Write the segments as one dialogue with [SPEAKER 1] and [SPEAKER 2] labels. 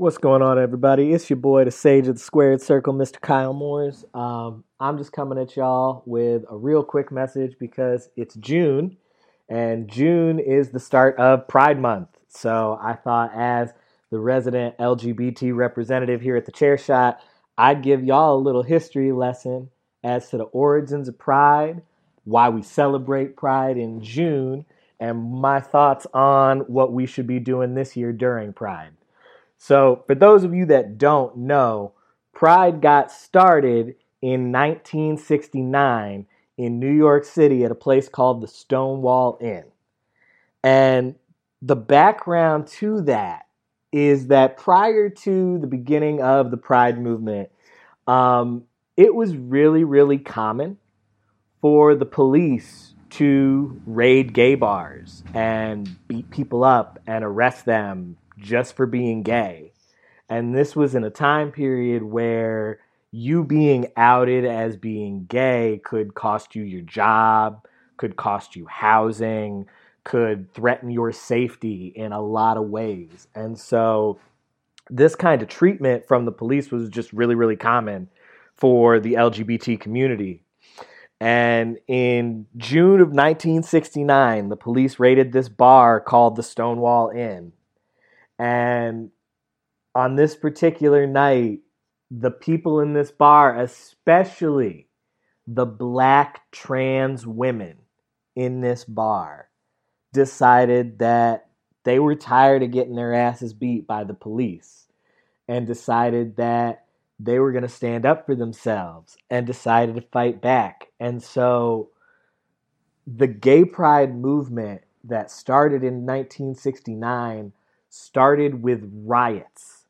[SPEAKER 1] What's going on, everybody? It's your boy, the Sage of the Squared Circle, Mr. Kyle Moores. Um, I'm just coming at y'all with a real quick message because it's June, and June is the start of Pride Month. So I thought, as the resident LGBT representative here at the Chair Shot, I'd give y'all a little history lesson as to the origins of Pride, why we celebrate Pride in June, and my thoughts on what we should be doing this year during Pride. So, for those of you that don't know, Pride got started in 1969 in New York City at a place called the Stonewall Inn. And the background to that is that prior to the beginning of the Pride movement, um, it was really, really common for the police to raid gay bars and beat people up and arrest them just for being gay. And this was in a time period where you being outed as being gay could cost you your job, could cost you housing, could threaten your safety in a lot of ways. And so this kind of treatment from the police was just really, really common for the LGBT community. And in June of 1969, the police raided this bar called the Stonewall Inn. And on this particular night, the people in this bar, especially the black trans women in this bar, decided that they were tired of getting their asses beat by the police and decided that they were going to stand up for themselves and decided to fight back. And so the gay pride movement that started in 1969 started with riots.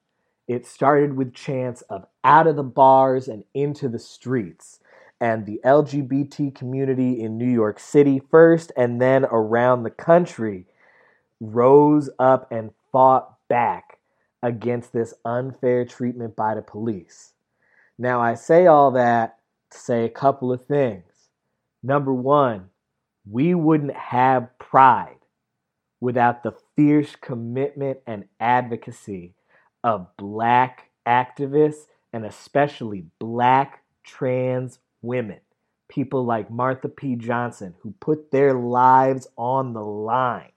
[SPEAKER 1] It started with chants of out of the bars and into the streets. And the LGBT community in New York City first and then around the country rose up and fought back against this unfair treatment by the police. Now, I say all that to say a couple of things. Number one, we wouldn't have pride without the fierce commitment and advocacy of black activists and especially black trans women. People like Marsha P. Johnson, who put their lives on the line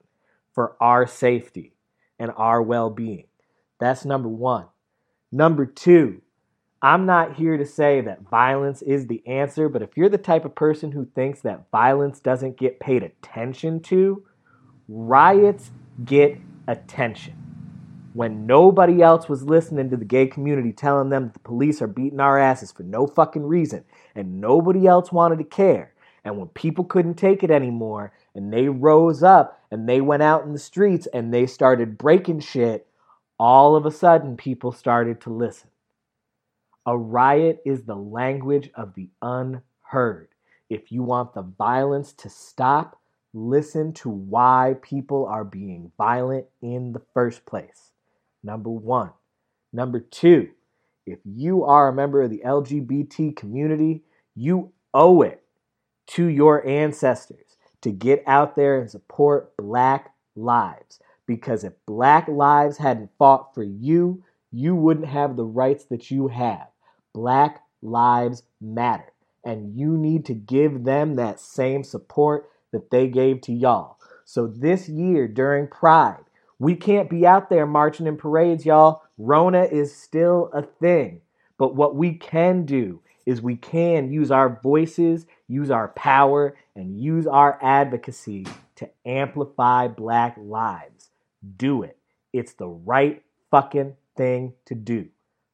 [SPEAKER 1] for our safety and our well being. That's number one. Number two, I'm not here to say that violence is the answer, but if you're the type of person who thinks that violence doesn't get paid attention to, riots get attention. When nobody else was listening to the gay community telling them that the police are beating our asses for no fucking reason, and nobody else wanted to care, and when people couldn't take it anymore, and they rose up and they went out in the streets and they started breaking shit, all of a sudden people started to listen. A riot is the language of the unheard. If you want the violence to stop, listen to why people are being violent in the first place. Number one. Number two, if you are a member of the LGBT community, you owe it to your ancestors to get out there and support Black lives. Because if Black lives hadn't fought for you, you wouldn't have the rights that you have. Black lives matter. And you need to give them that same support that they gave to y'all. So this year during Pride, we can't be out there marching in parades, y'all. Rona is still a thing. But what we can do is we can use our voices, use our power, and use our advocacy to amplify black lives. Do it. It's the right fucking thing to do.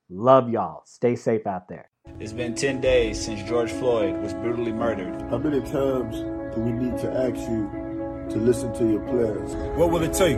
[SPEAKER 1] Love y'all. Stay safe out there.
[SPEAKER 2] It's been 10 days since George Floyd was brutally murdered.
[SPEAKER 3] How many times do we need to ask you to listen to your prayers?
[SPEAKER 4] What will it take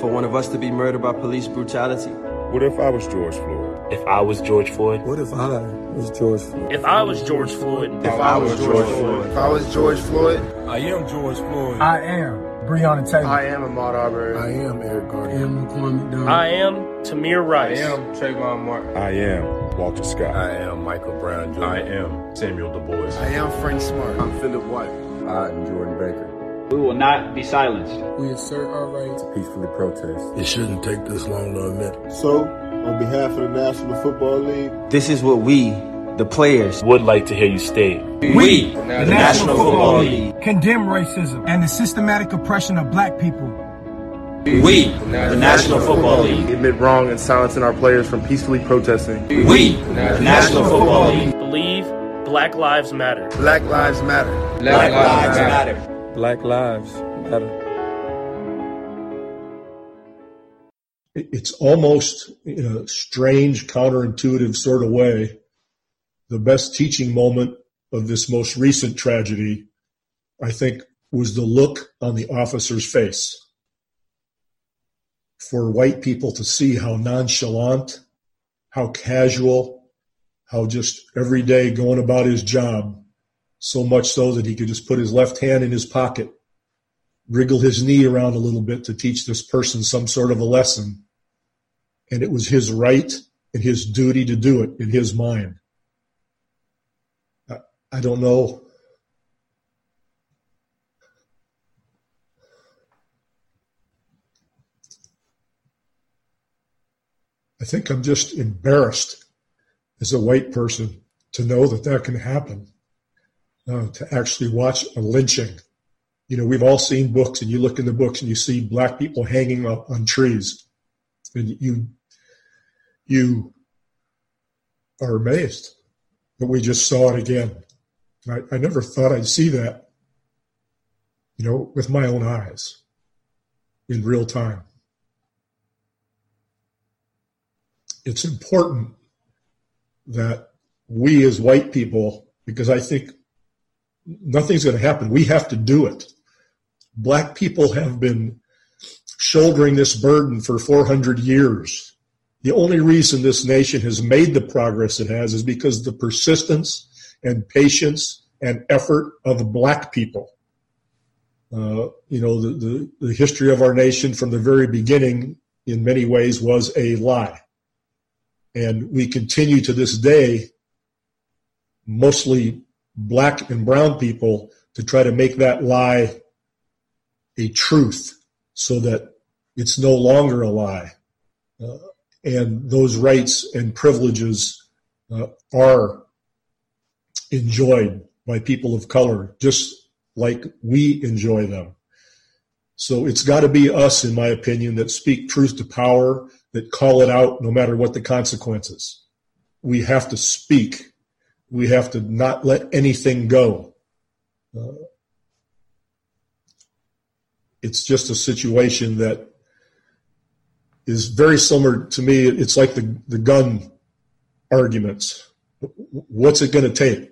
[SPEAKER 3] for one of us to be murdered by police brutality?
[SPEAKER 4] What if I was George Floyd?
[SPEAKER 5] If I was George Floyd?
[SPEAKER 6] What if I was George Floyd?
[SPEAKER 7] If I was George Floyd?
[SPEAKER 8] If I was George Floyd? If I was George Floyd?
[SPEAKER 9] I am George Floyd.
[SPEAKER 10] I am Breonna Taylor.
[SPEAKER 8] I am Ahmaud Arbery.
[SPEAKER 11] I am Eric Garner.
[SPEAKER 12] I am McCormick Dunn.
[SPEAKER 7] I am Tamir Rice.
[SPEAKER 13] I am Trayvon Martin.
[SPEAKER 4] I am Walter Scott.
[SPEAKER 14] I am Michael Brown Jr.
[SPEAKER 15] I am Samuel DuBose.
[SPEAKER 16] I am Frank Smart.
[SPEAKER 17] I'm Philip White.
[SPEAKER 18] I am Jordan Baker.
[SPEAKER 2] We will not be silenced.
[SPEAKER 11] We assert our right
[SPEAKER 18] to peacefully protest.
[SPEAKER 19] It shouldn't take this long to admit.
[SPEAKER 20] So, on behalf of the National Football League,
[SPEAKER 3] this is what we, the players,
[SPEAKER 15] would like to hear you state.
[SPEAKER 20] We, we the, National, National Football League,
[SPEAKER 10] condemn racism and the systematic oppression of black people.
[SPEAKER 2] We, the National Football League,
[SPEAKER 14] admit wrong and silencing our players from peacefully protesting.
[SPEAKER 2] We, the National Football League,
[SPEAKER 7] believe Black Lives Matter.
[SPEAKER 18] Black Lives Matter.
[SPEAKER 2] Black, Black Lives Matter. matter.
[SPEAKER 6] Black Lives Matter.
[SPEAKER 21] It's almost in a strange, counterintuitive sort of way. The best teaching moment of this most recent tragedy, I think, was the look on the officer's face. For white people to see how nonchalant, how casual, how just every day going about his job, so much so that he could just put his left hand in his pocket, wriggle his knee around a little bit to teach this person some sort of a lesson. And it was his right and his duty to do it in his mind. I don't know. I think I'm just embarrassed as a white person to know that that can happen, uh, to actually watch a lynching. You know, we've all seen books, and you look in the books and you see black people hanging up on trees, and you you are amazed. But we just saw it again. I, I never thought I'd see that, you know, with my own eyes in real time. It's important that we as white people, because I think nothing's going to happen, we have to do it. Black people have been shouldering this burden for 400 years. The only reason this nation has made the progress it has is because the persistence and patience and effort of black people. Uh, you know, the, the, the history of our nation from the very beginning, in many ways, was a lie. And we continue to this day, mostly black and brown people, to try to make that lie a truth so that it's no longer a lie. Uh, and those rights and privileges uh, are enjoyed by people of color just like we enjoy them. So it's got to be us, in my opinion, that speak truth to power, that call it out no matter what the consequences. We have to speak. We have to not let anything go. Uh, it's just a situation that is very similar to me. It's like the, the gun arguments. What's it going to take?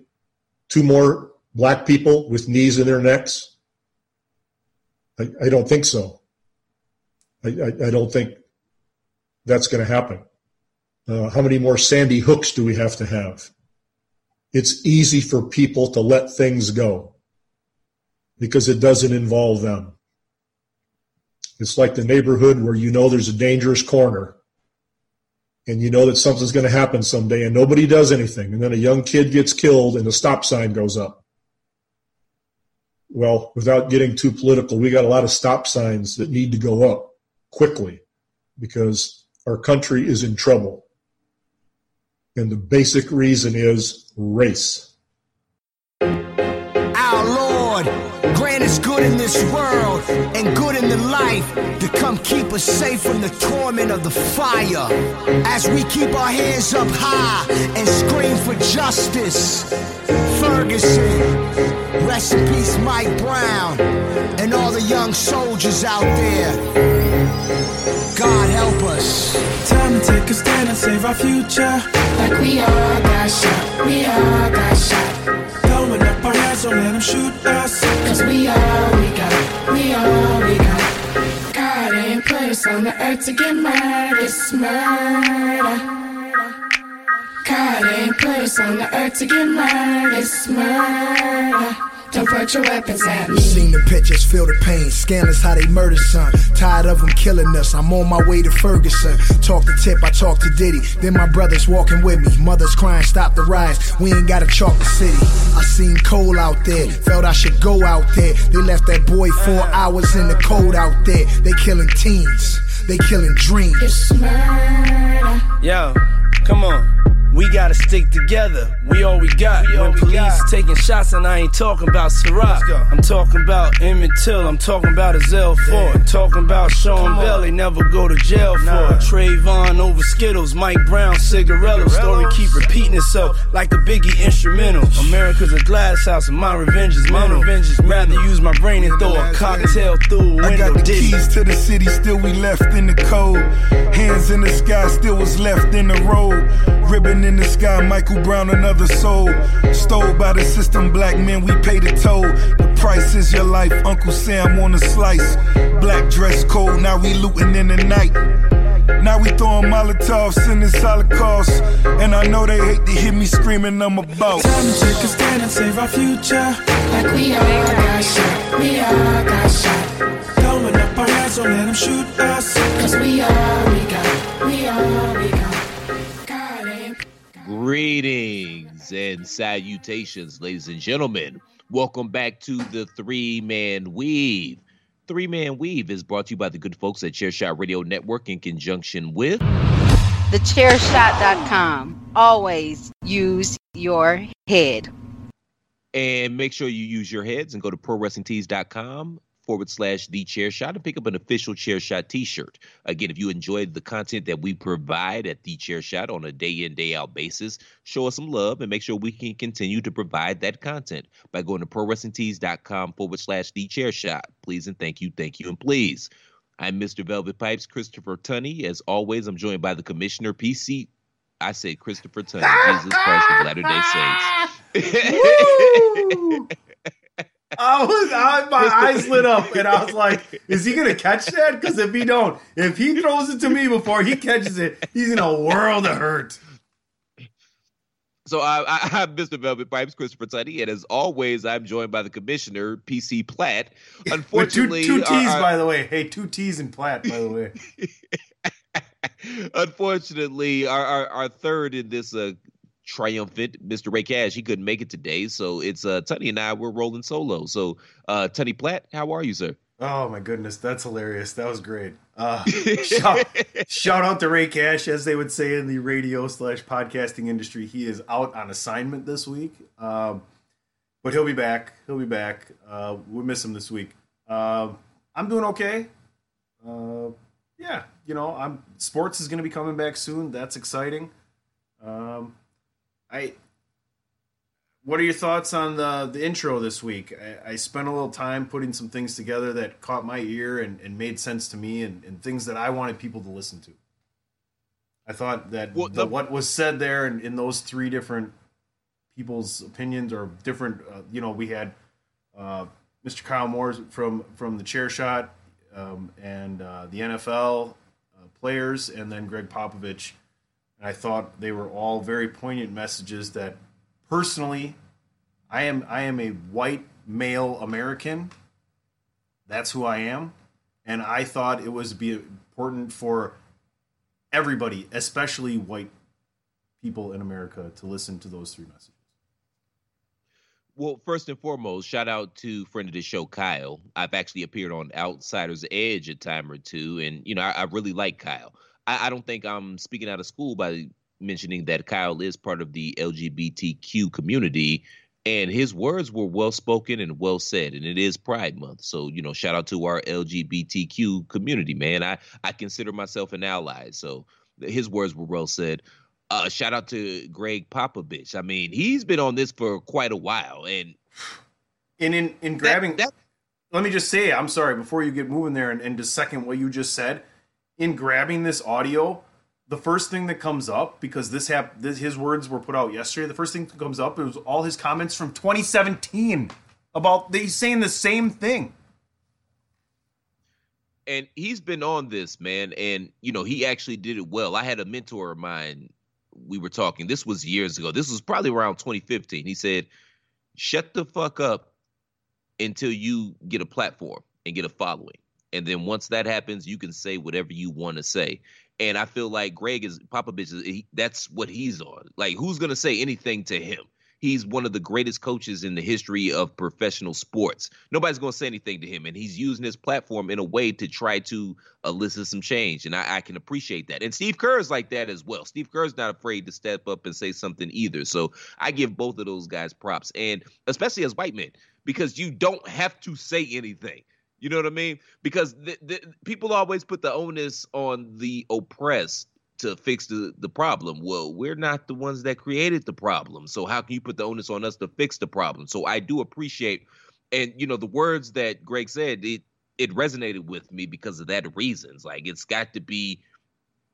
[SPEAKER 21] Two more black people with knees in their necks? I, I don't think so. I, I, I, don't think that's going to happen. Uh, how many more Sandy Hooks do we have to have? It's easy for people to let things go because it doesn't involve them. It's like the neighborhood where you know there's a dangerous corner and you know that something's going to happen someday and nobody does anything. And then a young kid gets killed and the stop sign goes up. Well, without getting too political, we got a lot of stop signs that need to go up quickly because our country is in trouble. And the basic reason is race.
[SPEAKER 22] Our Lord, grant us good in this world and good in the life to come keep us safe from the torment of the fire. As we keep our hands up high and scream for justice. Ferguson, rest in peace, Mike Brown, and all the young soldiers out there. God help us.
[SPEAKER 23] Time to take a stand and save our future.
[SPEAKER 24] Like we all got shot, we all got shot.
[SPEAKER 23] Throwing up our hands, don't let them shoot us.
[SPEAKER 24] Cause we all we got, we all we got. God ain't playing. us on the earth to get murdered. It's murder. God ain't put us on the earth to get murdered. It's murder. Don't point your weapons at me.
[SPEAKER 10] Seen the pictures, feel the pain. Scandalous how they murder son. Tired of them killing us. I'm on my way to Ferguson. Talk to Tip, I talk to Diddy. Then my brothers walking with me. Mothers crying, stop the riots. We ain't gotta chalk the city. I seen Cole out there. Felt I should go out there. They left that boy four hours in the cold out there. They killing teens. They killing dreams.
[SPEAKER 24] It's murder.
[SPEAKER 25] Yo, come on. We gotta stick together. We all we got. We when we police got. taking shots, and I ain't talking about Ciroc. I'm talking about Emmett Till. I'm talking about Ezell Ford. Talking about Sean Bell. They never go to jail for Nah. it. Trayvon over Skittles. Mike Brown cigarello. Story keep repeating itself like a Biggie instrumental. America's a glass house, and my revenge is mental. revenge is rather use my brain and throw a cocktail through a window.
[SPEAKER 10] I got the keys to the city, still we left in the cold. Hands in the sky, still was left in the road. Ribbon in the sky, Michael Brown, another soul. Stole by the system, black men, we pay the toll. The price is your life, Uncle Sam on a slice. Black dress code, now we looting in the night. Now we throwing Molotovs in this Holocaust. And I know they hate to hear me screaming, I'm about.
[SPEAKER 23] Time to take a stand and save our future.
[SPEAKER 24] Like we all got shot. We all got shot.
[SPEAKER 23] Throwing up our hands, don't let them shoot us.
[SPEAKER 24] Cause we all we got. We all we got.
[SPEAKER 26] Greetings and salutations, ladies and gentlemen. Welcome back to the Three Man Weave. Three Man Weave is brought to you by the good folks at Chairshot Radio Network in conjunction with
[SPEAKER 27] TheChairShot.com. Always use your head.
[SPEAKER 26] And make sure you use your heads and go to prowrestlingtees.com forward slash the chair shot and pick up an official chair shot t-shirt. Again, if you enjoyed the content that we provide at the chair shot on a day in, day out basis, show us some love and make sure we can continue to provide that content by going to prowrestlingtees.com forward slash the chair shot. Please and thank you, thank you, and please. I'm Mr. Velvet Pipes, Christopher Tunney. As always, I'm joined by the Commissioner PC. I said Christopher Tunney, Jesus Christ of Latter day Saints.
[SPEAKER 28] I was, I, my eyes lit up, and I was like, "Is he gonna catch that? Because if he don't, if he throws it to me before he catches it, he's in a world of hurt."
[SPEAKER 26] So I, I, I'm Mr. Velvet Pipes, Christopher Tunney, and as always, I'm joined by the Commissioner, PC Platt.
[SPEAKER 28] With two,
[SPEAKER 26] Unfortunately,
[SPEAKER 28] two T's,
[SPEAKER 26] our- our-
[SPEAKER 28] by the way. Hey, two T's in Platt, by the way.
[SPEAKER 26] Unfortunately, our, our, our third in this uh, triumphant, Mr. Rey Cash, he couldn't make it today. So it's uh, Tunney and I, we're rolling solo. So, uh, Tunney Platt, how are you, sir?
[SPEAKER 28] Oh my goodness, that's hilarious. That was great. Uh, shout, shout out to Rey Cash, as they would say in the radio slash podcasting industry. He is out on assignment this week, um, but he'll be back. He'll be back. Uh, we'll miss him this week. Uh, I'm doing okay. Uh, yeah, you know, I'm sports is going to be coming back soon. That's exciting. Um, I what are your thoughts on the the intro this week? I, I spent a little time putting some things together that caught my ear and, and made sense to me, and, and things that I wanted people to listen to. I thought that
[SPEAKER 26] Well,
[SPEAKER 28] the,
[SPEAKER 26] the-
[SPEAKER 28] what was said there in, in those three different people's opinions or different, uh, you know, we had uh, Mr. Kyle Moore from from the Chair Shot um, and uh, the NFL uh, players, and then Gregg Popovich. And I thought they were all very poignant messages that personally I am I am a white male American. That's who I am. And I thought it was be important for everybody, especially white people in America, to listen to those three messages.
[SPEAKER 26] Well, first and foremost, shout out to friend of the show, Kyle. I've actually appeared on Outsider's Edge a time or two, and you know I, I really like Kyle. I, I don't think I'm speaking out of school by mentioning that Kyle is part of the LGBTQ community, and his words were well spoken and well said, and it is Pride Month, so you know shout out to our LGBTQ community, man. I I consider myself an ally, so his words were well said. Uh, shout out to Gregg Popovich. I mean, he's been on this for quite a while, and
[SPEAKER 28] And in, in grabbing, that, let me just say, I'm sorry, before you get moving there and, and to second what you just said, in grabbing this audio, the first thing that comes up, because this hap- this, his words were put out yesterday, the first thing that comes up is all his comments from 2017 about he's saying the same thing.
[SPEAKER 26] And he's been on this, man. And, you know, he actually did it well. I had a mentor of mine. We were talking. This was years ago. This was probably around 2015. He said, shut the fuck up until you get a platform and get a following. And then once that happens, you can say whatever you want to say. And I feel like Gregg is Popovich. Is, he, that's what he's on. Like, who's gonna say anything to him? He's one of the greatest coaches in the history of professional sports. Nobody's gonna say anything to him, and he's using his platform in a way to try to elicit some change. And I, I can appreciate that. And Steve Kerr is like that as well. Steve Kerr's not afraid to step up and say something either. So I give both of those guys props, and especially as white men, because you don't have to say anything. You know what I mean? Because the, the, people always put the onus on the oppressed to fix the, the problem. Well, we're not the ones that created the problem. So how can you put the onus on us to fix the problem? So I do appreciate and you know the words that Gregg said, it it resonated with me because of that reasons. Like it's got to be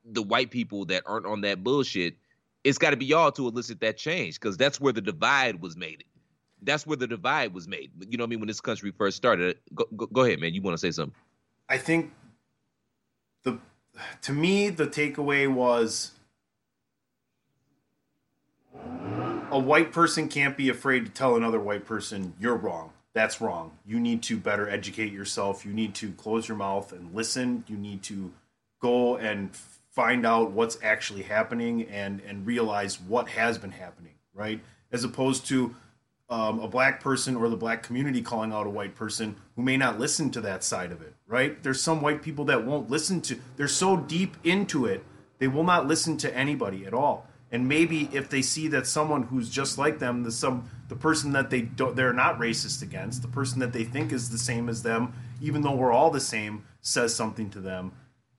[SPEAKER 26] the white people that aren't on that bullshit. It's got to be y'all to elicit that change because that's where the divide was made that's where the divide was made. You know what I mean? When this country first started. Uh, go, go, go ahead, man. You want to say something?
[SPEAKER 28] I think the to me the takeaway was a white person can't be afraid to tell another white person you're wrong. That's wrong. You need to better educate yourself. You need to close your mouth and listen. You need to go and find out what's actually happening and and realize what has been happening, right? As opposed to um, a black person or the black community calling out a white person who may not listen to that side of it, right? There's some white people that won't listen to, they're so deep into it, they will not listen to anybody at all. And maybe if they see that someone who's just like them, the some the person that they don't they're not racist against, the person that they think is the same as them, even though we're all the same, says something to them,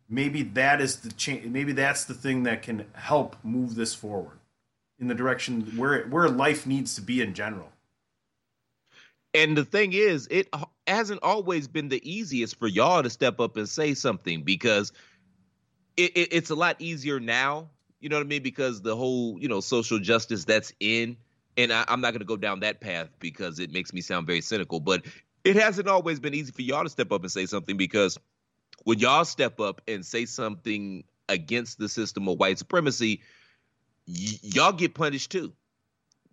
[SPEAKER 28] maybe that is the change. Maybe that's the thing that can help move this forward in the direction where where life needs to be in general.
[SPEAKER 26] And the thing is, it hasn't always been the easiest for y'all to step up and say something because it, it, it's a lot easier now. You know what I mean? Because the whole, you know, social justice that's in, and I, I'm not going to go down that path because it makes me sound very cynical, but it hasn't always been easy for y'all to step up and say something because when y'all step up and say something against the system of white supremacy, y- y'all get punished too.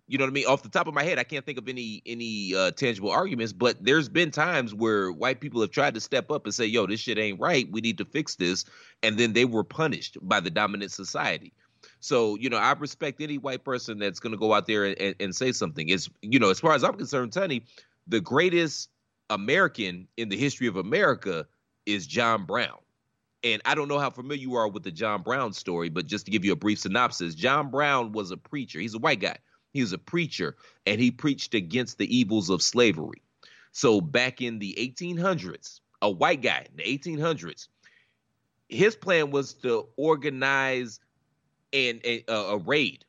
[SPEAKER 26] You know what I mean? Off the top of my head, I can't think of any any uh, tangible arguments, but there's been times where white people have tried to step up and say, "Yo, this shit ain't right. We need to fix this," and then they were punished by the dominant society. So, you know, I respect any white person that's going to go out there and, and, say something. It's, you know, as far as I'm concerned, Tony, the greatest American in the history of America is John Brown. And I don't know how familiar you are with the John Brown story, but just to give you a brief synopsis, John Brown was a preacher. He's a white guy. He was a preacher and he preached against the evils of slavery. So back in the 1800s, a white guy in the 1800s, his plan was to organize an, a, a raid.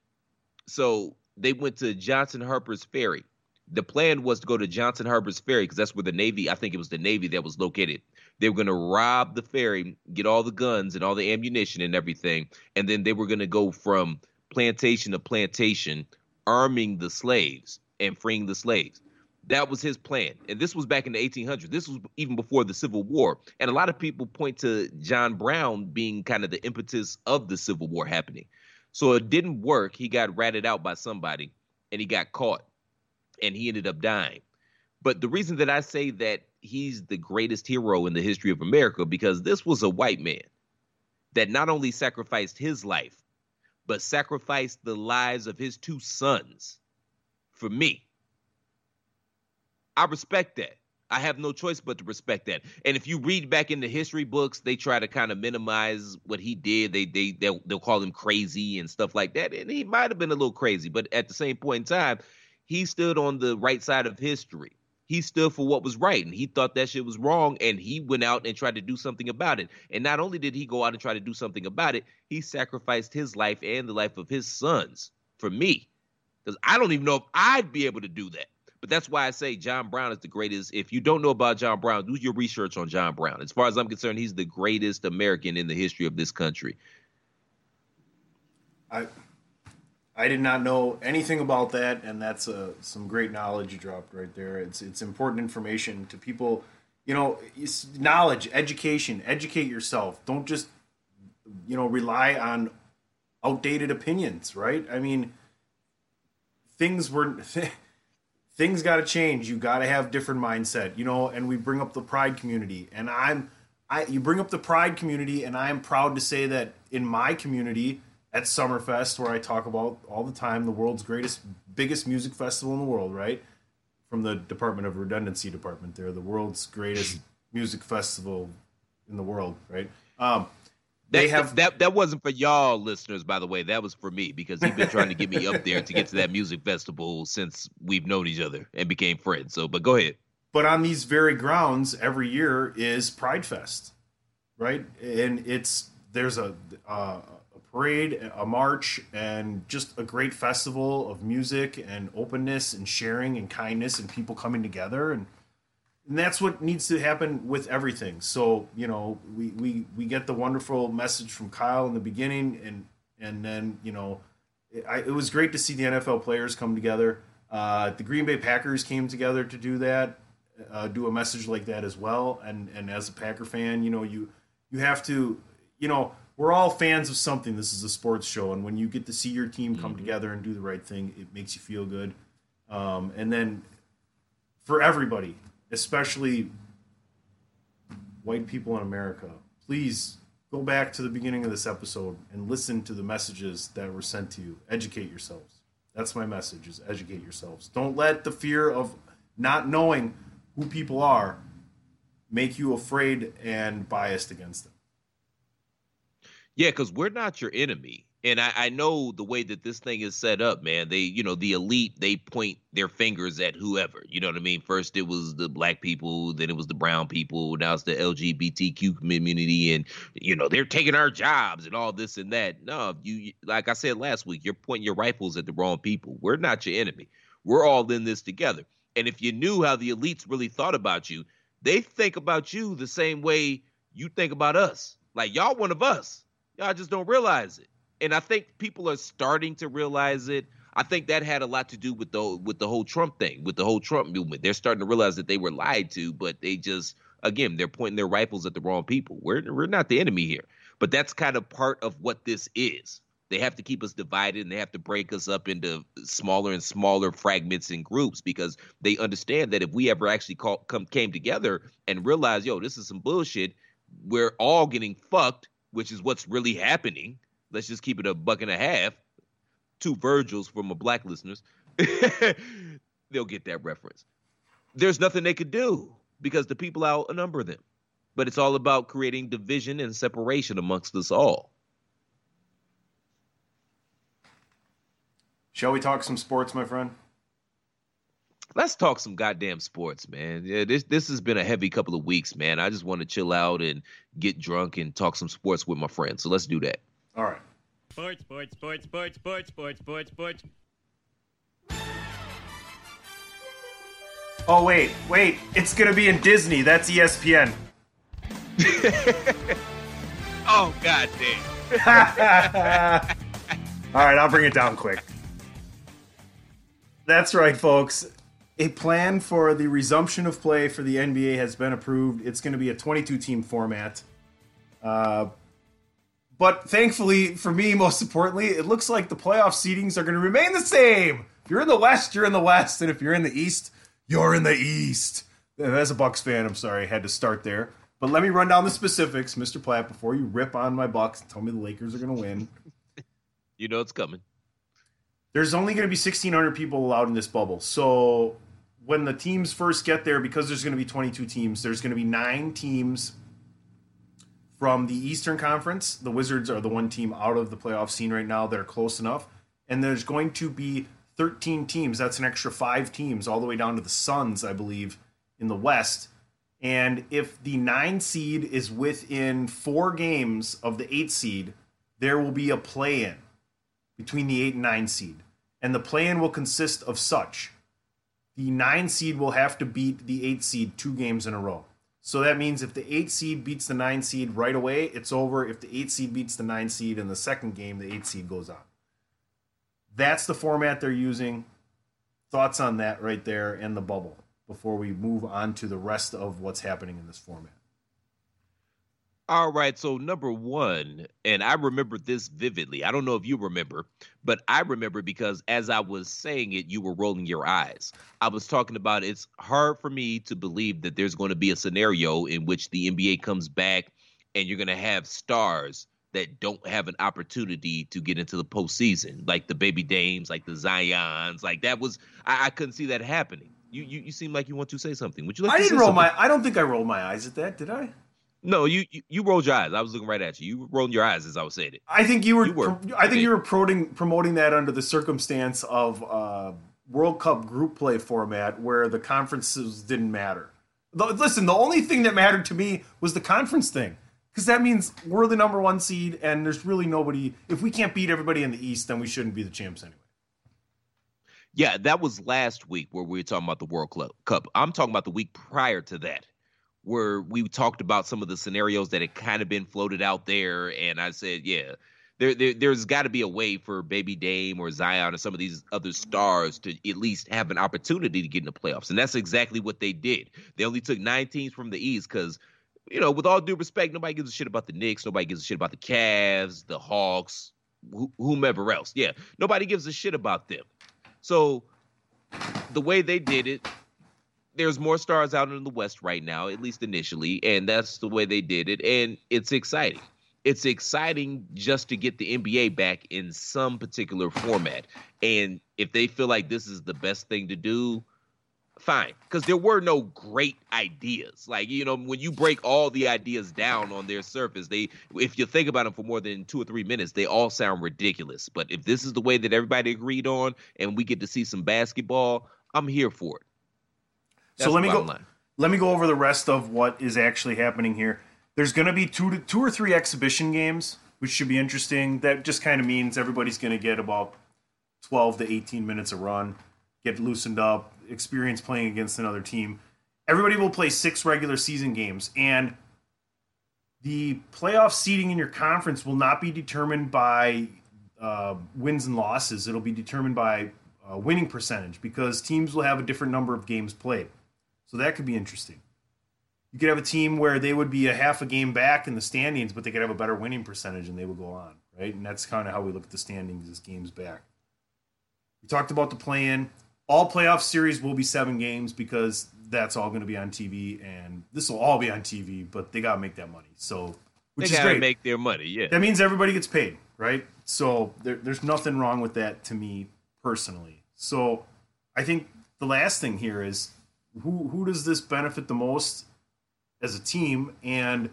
[SPEAKER 26] So they went to Johnson Harper's Ferry. The plan was to go to Johnson Harper's Ferry because that's where the Navy, I think it was the Navy that was located. They were going to rob the ferry, get all the guns and all the ammunition and everything. And then they were going to go from plantation to plantation arming the slaves and freeing the slaves. That was his plan. And this was back in the 1800s. This was even before the Civil War. And a lot of people point to John Brown being kind of the impetus of the Civil War happening. So it didn't work. He got ratted out by somebody and he got caught and he ended up dying. But the reason that I say that he's the greatest hero in the history of America because this was a white man that not only sacrificed his life but sacrificed the lives of his two sons for me. I respect that. I have no choice but to respect that. And if you read back in the history books, they try to kind of minimize what he did. They they they'll, they'll call him crazy and stuff like that. And he might have been a little crazy, but at the same point in time, he stood on the right side of history he stood for what was right and he thought that shit was wrong and he went out and tried to do something about it. And not only did he go out and try to do something about it, he sacrificed his life and the life of his sons for me. Because I don't even know if I'd be able to do that. But that's why I say John Brown is the greatest. If you don't know about John Brown, do your research on John Brown. As far as I'm concerned, he's the greatest American in the history of this country.
[SPEAKER 28] I I did not know anything about that, and that's uh, some great knowledge you dropped right there. It's it's important information to people. you know, knowledge, education, educate yourself. Don't just, you know, rely on outdated opinions, right? I mean, things were things got to change. You got to have different mindset, you know. And we bring up the pride community, and I'm, I you bring up the pride community, and I am proud to say that in my community at Summerfest, where I talk about all the time, the world's greatest, biggest music festival in the world, right? From the Department of Redundancy Department, there, the world's greatest music festival in the world, right? Um,
[SPEAKER 26] they that, have that that wasn't for y'all listeners, by the way. That was for me because he's been trying to get me up there to get to that music festival since we've known each other and became friends. So, but go ahead.
[SPEAKER 28] But on these very grounds, every year is Pride Fest, right? And it's there's a uh, a parade, a march, and just a great festival of music and openness and sharing and kindness and people coming together and and that's what needs to happen with everything. So you know, we we we get the wonderful message from Kyle in the beginning, and and then you know, it, I, it was great to see the NFL players come together. Uh, the Green Bay Packers came together to do that, uh, do a message like that as well. And and as a Packer fan, you know, you you have to, you know, we're all fans of something. This is a sports show, and when you get to see your team come mm-hmm. together and do the right thing, it makes you feel good. Um, and then for everybody, especially white people in America, please go back to the beginning of this episode and listen to the messages that were sent to you. Educate yourselves. That's my message is educate yourselves. Don't let the fear of not knowing who people are make you afraid and biased against them.
[SPEAKER 26] Yeah, because we're not your enemy and I, I, know the way that this thing is set up, man. They, you know, the elite, they point their fingers at whoever. You know what I mean? First it was the black people, then it was the brown people, now it's the LGBTQ community, and you know they're taking our jobs and all this and that. No, you, like I said last week, you're pointing your rifles at the wrong people. We're not your enemy. We're all in this together. And if you knew how the elites really thought about you, they think about you the same way you think about us. Like y'all one of us. Y'all just don't realize it and I think people are starting to realize it. I think that had a lot to do with the with the whole Trump thing, with the whole Trump movement. They're starting to realize that they were lied to, but they just again they're pointing their rifles at the wrong people. We're we're not the enemy here, but that's kind of part of what this is. They have to keep us divided and they have to break us up into smaller and smaller fragments and groups because they understand that if we ever actually call, come came together and realize, yo, this is some bullshit, we're all getting fucked, which is what's really happening let's just keep it a buck and a half. Two Virgils for my black listeners. They'll get that reference. There's nothing they could do because the people outnumber them. But it's all about creating division and separation amongst us all.
[SPEAKER 28] Shall we talk some sports, my friend?
[SPEAKER 26] Let's talk some goddamn sports, man. Yeah, this this has been a heavy couple of weeks, man. I just want to chill out and get drunk and talk some sports with my friends. So let's do that.
[SPEAKER 28] All right.
[SPEAKER 29] Sports, sports, sports, sports, sports, sports, sports, sports.
[SPEAKER 28] Oh wait, wait! It's gonna be in Disney. That's ESPN.
[SPEAKER 26] oh god damn!
[SPEAKER 28] All right, I'll bring it down quick. That's right, folks. A plan for the resumption of play for the NBA has been approved. It's going to be a 22 team format. Uh, but thankfully, for me, most importantly, it looks like the playoff seedings are going to remain the same. If you're in the West, you're in the West, and if you're in the East, you're in the East. As a Bucks fan, I'm sorry I had to start there. But let me run down the specifics, Mr. Platt, before you rip on my Bucks and tell me the Lakers are going to win.
[SPEAKER 26] you know it's coming.
[SPEAKER 28] There's only going to be 1,600 people allowed in this bubble. So when the teams first get there, because there's going to be 22 teams, there's going to be nine teams from the Eastern Conference. The Wizards are the one team out of the playoff scene right now that are close enough. And there's going to be 13 teams. That's an extra five teams, all the way down to the Suns, I believe, in the West. And if the nine seed is within four games of the eight seed, there will be a play in between the eight and nine seed. And the play in will consist of such the nine seed will have to beat the eight seed two games in a row. So that means if the eight seed beats the nine seed right away, it's over. If the eight seed beats the nine seed in the second game, the eight seed goes on. That's the format they're using. Thoughts on that right there and the bubble. before we move on to the rest of what's happening in this format.
[SPEAKER 26] All right, so number one, and I remember this vividly. I don't know if you remember, but I remember because as I was saying it, you were rolling your eyes. I was talking about it's hard for me to believe that there's going to be a scenario in which the NBA comes back and you're going to have stars that don't have an opportunity to get into the postseason, like the baby dames, like the Zions, like that was I, I couldn't see that happening. You, you you seem like you want to say something. Would you like?
[SPEAKER 28] I didn't roll
[SPEAKER 26] something?
[SPEAKER 28] my. I don't think I rolled my eyes at that. Did I?
[SPEAKER 26] No, you, you you rolled your eyes. I was looking right at you. You rolled your eyes as I was saying it.
[SPEAKER 28] I think you were.
[SPEAKER 26] You were.
[SPEAKER 28] I think you were promoting promoting that under the circumstance of uh, World Cup group play format where the conferences didn't matter. The- listen, the only thing that mattered to me was the conference thing because that means we're the number one seed and there's really nobody. If we can't beat everybody in the East, then we shouldn't be the champs anyway.
[SPEAKER 26] Yeah, that was last week where we were talking about the World Club Cup. I'm talking about the week prior to that, where we talked about some of the scenarios that had kind of been floated out there, and I said, yeah, there, there there's got to be a way for Baby Dame or Zion or some of these other stars to at least have an opportunity to get in the playoffs, and that's exactly what they did. They only took nine teams from the East because. You know, with all due respect, nobody gives a shit about the Knicks. Nobody gives a shit about the Cavs, the Hawks, wh- whomever else. Yeah, nobody gives a shit about them. So the way they did it, there's more stars out in the West right now, at least initially, and that's the way they did it, and it's exciting. It's exciting just to get the NBA back in some particular format. And if they feel like this is the best thing to do, fine. Because there were no great ideas. Like, you know, when you break all the ideas down on their surface, they if you think about them for more than two or three minutes, they all sound ridiculous. But if this is the way that everybody agreed on and we get to see some basketball, I'm here for it.
[SPEAKER 28] So let me go.
[SPEAKER 26] line.
[SPEAKER 28] Let me go over the rest of what is actually happening here. There's going to be two to, two or three exhibition games, which should be interesting. That just kind of means everybody's going to get about 12 to 18 minutes a run, get loosened up, experience playing against another team. Everybody will play six regular season games, and the playoff seeding in your conference will not be determined by uh, wins and losses. It'll be determined by uh, winning percentage because teams will have a different number of games played. So that could be interesting. You could have a team where they would be a half a game back in the standings, but they could have a better winning percentage and they would go on, right? And that's kind of how we look at the standings as games back. We talked about the play in. All playoff series will be seven games because that's all going to be on TV, and this will all be on TV, but they got to make that money. So, which
[SPEAKER 26] they
[SPEAKER 28] is great.
[SPEAKER 26] make their money, yeah.
[SPEAKER 28] That means everybody gets paid, right? So there, there's nothing wrong with that to me personally. So I think the last thing here is who who does this benefit the most as a team, and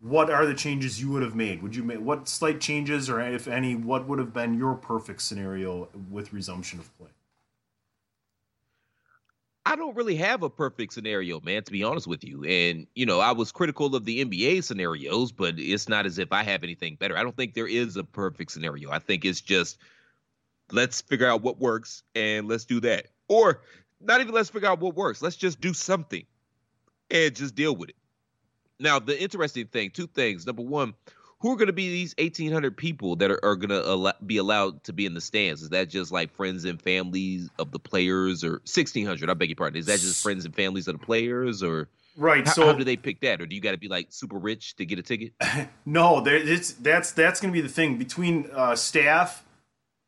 [SPEAKER 28] what are the changes you would have made? Would you make what slight changes, or if any, what would have been your perfect scenario with resumption of play?
[SPEAKER 26] I don't really have a perfect scenario, man, to be honest with you. And, you know, I was critical of the NBA scenarios, but it's not as if I have anything better. I don't think there is a perfect scenario. I think it's just let's figure out what works and let's do that. Or not even let's figure out what works. Let's just do something and just deal with it. Now, the interesting thing, two things. Number one, who are going to be these 1,800 people that are, are going to al- be allowed to be in the stands? Is that just like friends and families of the players or 1,600? I beg your pardon. Is that just friends and families of the players or?
[SPEAKER 28] Right.
[SPEAKER 26] How,
[SPEAKER 28] so
[SPEAKER 26] how do they pick that? Or do you got to be like super rich to get a ticket?
[SPEAKER 28] No, there, it's, that's that's going to be the thing between uh, staff,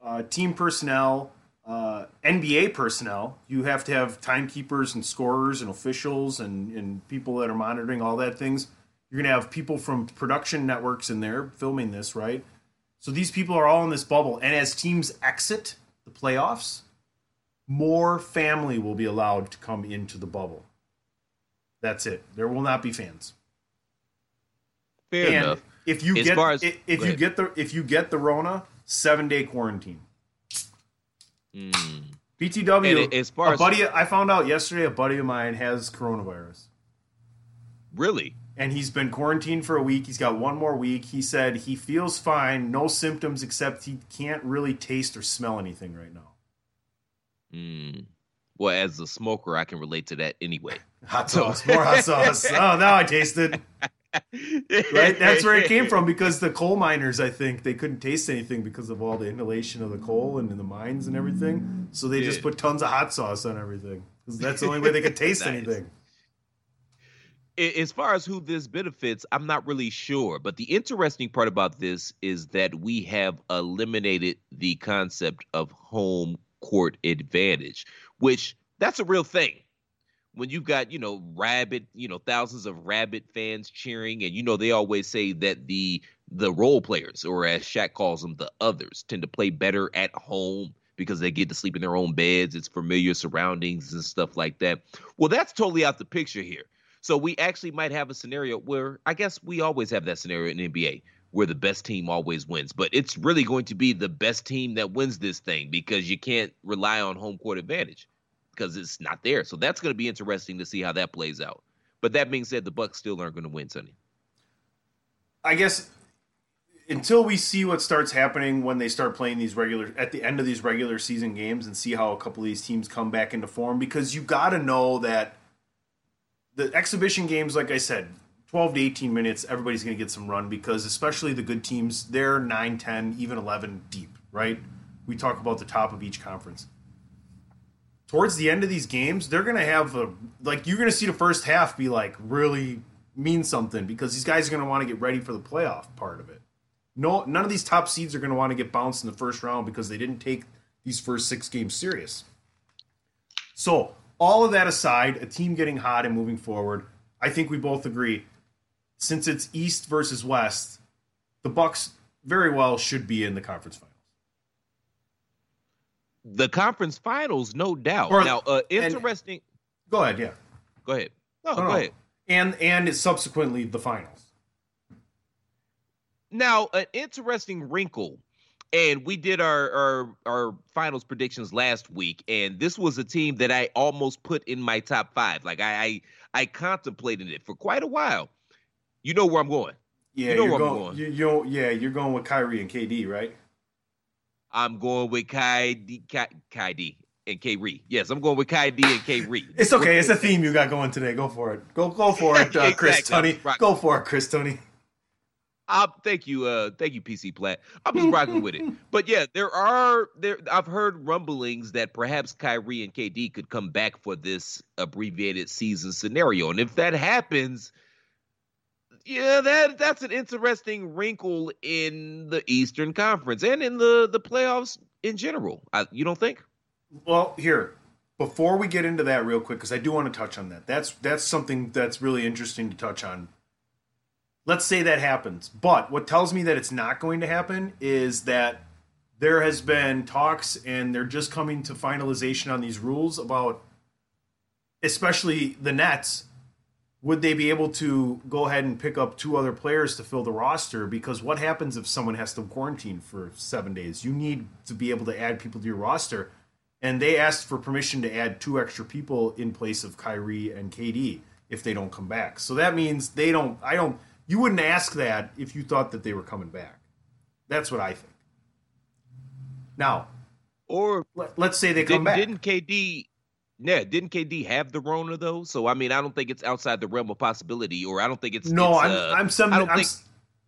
[SPEAKER 28] uh, team personnel, uh, NBA personnel. You have to have timekeepers and scorers and officials and, and people that are monitoring all that things. You're going to have people from production networks in there filming this, right? So these people are all in this bubble, and as teams exit the playoffs, more family will be allowed to come into the bubble. That's it. There will not be fans.
[SPEAKER 26] Fair
[SPEAKER 28] and
[SPEAKER 26] enough.
[SPEAKER 28] If you
[SPEAKER 26] As
[SPEAKER 28] get
[SPEAKER 26] far as-
[SPEAKER 28] i- if you get the if you get the Rona, seven day quarantine.
[SPEAKER 26] Mm.
[SPEAKER 28] BTW.
[SPEAKER 26] And as far
[SPEAKER 28] a
[SPEAKER 26] as-
[SPEAKER 28] buddy, I found out yesterday. A buddy of mine has coronavirus,
[SPEAKER 26] Really?
[SPEAKER 28] and he's been quarantined for a week. He's got one more week. He said he feels fine, no symptoms except he can't really taste or smell anything right now.
[SPEAKER 26] Mm. Well, as a smoker, I can relate to that anyway.
[SPEAKER 28] Hot sauce, more hot sauce. Oh, now I tasted. Right, that's where it came from because the coal miners, I think, they couldn't taste anything because of all the inhalation of the coal and in the mines and everything. So they just put tons of hot sauce on everything That's the only way they could taste
[SPEAKER 26] Nice.
[SPEAKER 28] anything.
[SPEAKER 26] As far as who this benefits, I'm not really sure. But the interesting part about this is that we have eliminated the concept of home court advantage, which that's a real thing. When you've got, you know, rabid, you know, thousands of rabid fans cheering, and you know, they always say that the the role players, or as Shaq calls them, the others, tend to play better at home because they get to sleep in their own beds. It's familiar surroundings and stuff like that. Well, that's totally out the picture here. So we actually might have a scenario where I guess we always have that scenario in NBA where the best team always wins, but it's really going to be the best team that wins this thing because you can't rely on home court advantage because it's not there. So that's going to be interesting to see how that plays out. But that being said, the Bucks still aren't going to win, Sonny.
[SPEAKER 28] I guess until we see what starts happening when they start playing these regular at the end of these regular season games and see how a couple of these teams come back into form because you got to know that the exhibition games like I said 12 to 18 minutes everybody's going to get some run because especially the good teams they're 9 10 even 11 deep right we talk about the top of each conference towards the end of these games they're going to have a like you're going to see the first half be like really mean something because these guys are going to want to get ready for the playoff part of it no, none of these top seeds are going to want to get bounced in the first round because they didn't take these first six games serious. So, all of that aside, a team getting hot and moving forward, I think we both agree. Since it's East versus West, the Bucks very well should be in the conference finals.
[SPEAKER 26] The conference finals, no doubt.
[SPEAKER 28] Or-
[SPEAKER 26] now, uh,
[SPEAKER 28] and-
[SPEAKER 26] interesting.
[SPEAKER 28] Go ahead, yeah.
[SPEAKER 26] Go ahead. No,
[SPEAKER 28] No,
[SPEAKER 26] go
[SPEAKER 28] no.
[SPEAKER 26] ahead.
[SPEAKER 28] And and it's subsequently the finals.
[SPEAKER 26] Now, an interesting wrinkle, and we did our, our our finals predictions last week, and this was a team that I almost put in my top five. Like I I, I contemplated it for quite a while. You know where I'm going.
[SPEAKER 28] Yeah,
[SPEAKER 26] you know where
[SPEAKER 28] going.
[SPEAKER 26] I'm going.
[SPEAKER 28] You, you yeah, you're going with Kyrie and KD, right?
[SPEAKER 26] I'm going with Kai D, Kai, Kai D and K Ree. Yes, I'm going with Kai D and K Ree.
[SPEAKER 28] It's okay. It's a theme you got going today. Go for it. Go go for it, uh, Chris
[SPEAKER 26] Exactly. Tunney.
[SPEAKER 28] Go for it, Chris Tunney.
[SPEAKER 26] Uh, thank you, uh, thank you, PC Platt. I'm just rocking with it. But yeah, there are there. I've heard rumblings that perhaps Kyrie and KD could come back for this abbreviated season scenario, and if that happens, yeah, that that's an interesting wrinkle in the Eastern Conference and in the the playoffs in general. I, you don't think?
[SPEAKER 28] Well, here before we get into that real quick, because I do want to touch on that. That's that's something that's really interesting to touch on. Let's say that happens, but what tells me that it's not going to happen is that there has been talks and they're just coming to finalization on these rules about, especially the Nets. Would they be able to go ahead and pick up two other players to fill the roster? Because what happens if someone has to quarantine for seven days? You need to be able to add people to your roster and they asked for permission to add two extra people in place of Kyrie and KD if they don't come back. So that means they don't. I don't. You wouldn't ask that if you thought that they were coming back. That's what I think. Now,
[SPEAKER 26] or
[SPEAKER 28] let, us say they
[SPEAKER 26] Didn't,
[SPEAKER 28] come back.
[SPEAKER 26] didn't KD? Yeah, didn't KD have the Rona though? So I mean, I don't think it's outside the realm of possibility, or I don't think it's
[SPEAKER 28] no,
[SPEAKER 26] it's,
[SPEAKER 28] I'm.
[SPEAKER 26] uh,
[SPEAKER 28] I'm. Some,
[SPEAKER 26] I don't
[SPEAKER 28] I'm,
[SPEAKER 26] think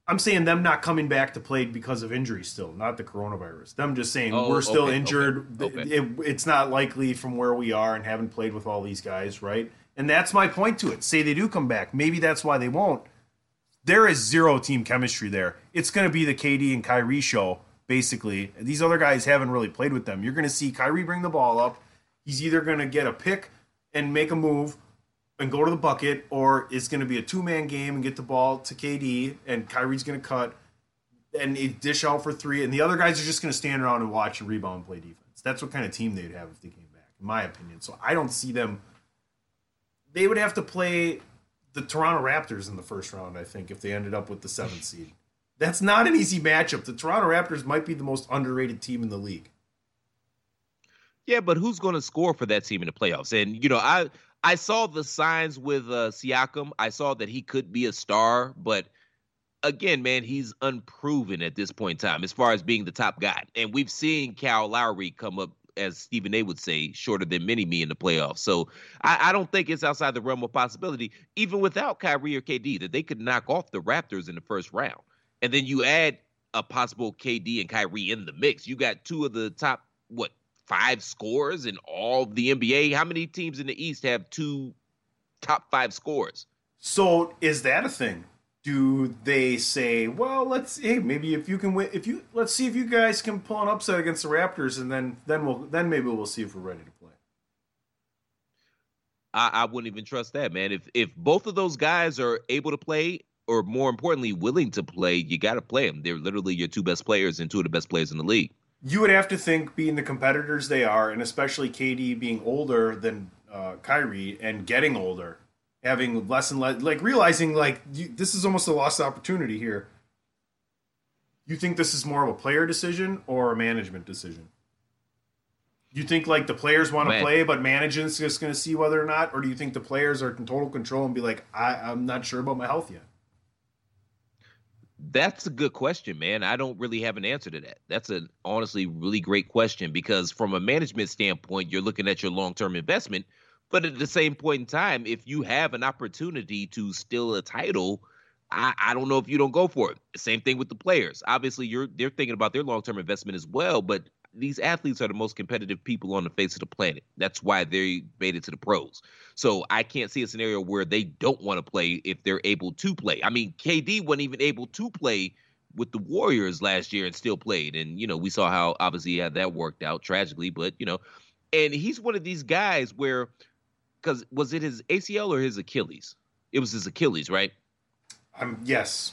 [SPEAKER 28] I'm saying them not coming back to play because of injury still, not the coronavirus. Them just saying
[SPEAKER 26] Oh,
[SPEAKER 28] we're still
[SPEAKER 26] okay,
[SPEAKER 28] injured.
[SPEAKER 26] okay, okay.
[SPEAKER 28] It- it's not likely from where we are and haven't played with all these guys, right? And that's my point to it. Say they do come back. Maybe that's why they won't. There is zero team chemistry there. It's going to be the KD and Kyrie show, basically. These other guys haven't really played with them. You're going to see Kyrie bring the ball up. He's either going to get a pick and make a move and go to the bucket, or it's going to be a two man game and get the ball to KD, and Kyrie's going to cut and dish out for three, and the other guys are just going to stand around and watch and rebound and play defense. That's what kind of team they'd have if they came back, in my opinion. So I don't see them. They would have to play the Toronto Raptors in the first round, I think, if they ended up with the seventh seed. That's not an easy matchup. The Toronto Raptors might be the most underrated team in the league.
[SPEAKER 26] Yeah, but who's going to score for that team in the playoffs? And you know, I I saw the signs with uh, Siakam. I saw that he could be a star, but again, man, he's unproven at this point in time as far as being the top guy. And we've seen Kyle Lowry come up, as Stephen A. would say, shorter than many me in the playoffs. So I, I don't think it's outside the realm of possibility, even without Kyrie or KD, that they could knock off the Raptors in the first round. And then you add a possible KD and Kyrie in the mix. You got two of the top what five scores in all the NBA. How many teams in the East have two top five scores?
[SPEAKER 28] So is that a thing? Do they say, well, let's hey, maybe if you can win, if you let's see if you guys can pull an upset against the Raptors, and then then we'll then maybe we'll see if we're ready to play.
[SPEAKER 26] I, I wouldn't even trust that, man. If if both of those guys are able to play, or more importantly, willing to play, you got to play them. They're literally your two best players and two of the best players in the league.
[SPEAKER 28] You would have to think, being the competitors they are, and especially KD being older than uh, Kyrie and getting older, having less and less, like realizing like you, this is almost a lost opportunity here. You think this is more of a player decision or a management decision? You think like the players want to play, but management's just going to see whether or not, or do you think the players are in total control and be like, I, I'm not sure about my health yet?
[SPEAKER 26] That's a good question, man. I don't really have an answer to that. That's an honestly really great question because from a management standpoint, you're looking at your long-term investment, but at the same point in time, if you have an opportunity to steal a title, I, I don't know if you don't go for it. Same thing with the players. Obviously, you're they're thinking about their long-term investment as well, but these athletes are the most competitive people on the face of the planet. That's why they made it to the pros. So I can't see a scenario where they don't want to play if they're able to play. I mean, KD wasn't even able to play with the Warriors last year and still played. And, you know, we saw how obviously how that worked out tragically, but, you know, and he's one of these guys where, because was it his ACL or his Achilles? It was his Achilles, right?
[SPEAKER 28] Um, yes.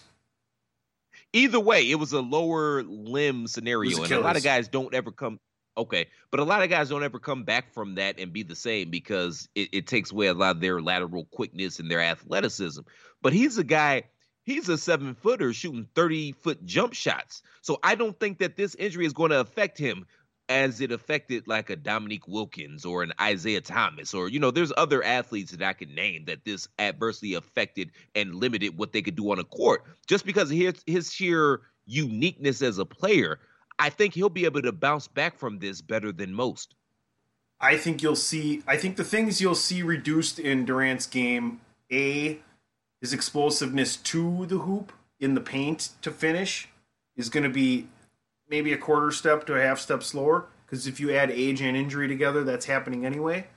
[SPEAKER 26] Either way, it was a lower limb scenario, and a lot of guys don't ever come. Okay, but a lot of guys don't ever come back from that and be the same because it, it takes away a lot of their lateral quickness and their athleticism. But he's a guy. He's a seven footer shooting 30 foot jump shots. So I don't think that this injury is going to affect him as it affected like a Dominique Wilkins or an Isaiah Thomas or you know there's other athletes that I could name that this adversely affected and limited what they could do on a court just because of his his sheer uniqueness as a player I think he'll be able to bounce back from this better than most
[SPEAKER 28] I think you'll see. I think the things you'll see reduced in Durant's game: a, his explosiveness to the hoop in the paint to finish is going to be maybe a quarter step to a half step slower. Because if you add age and injury together, that's happening anyway.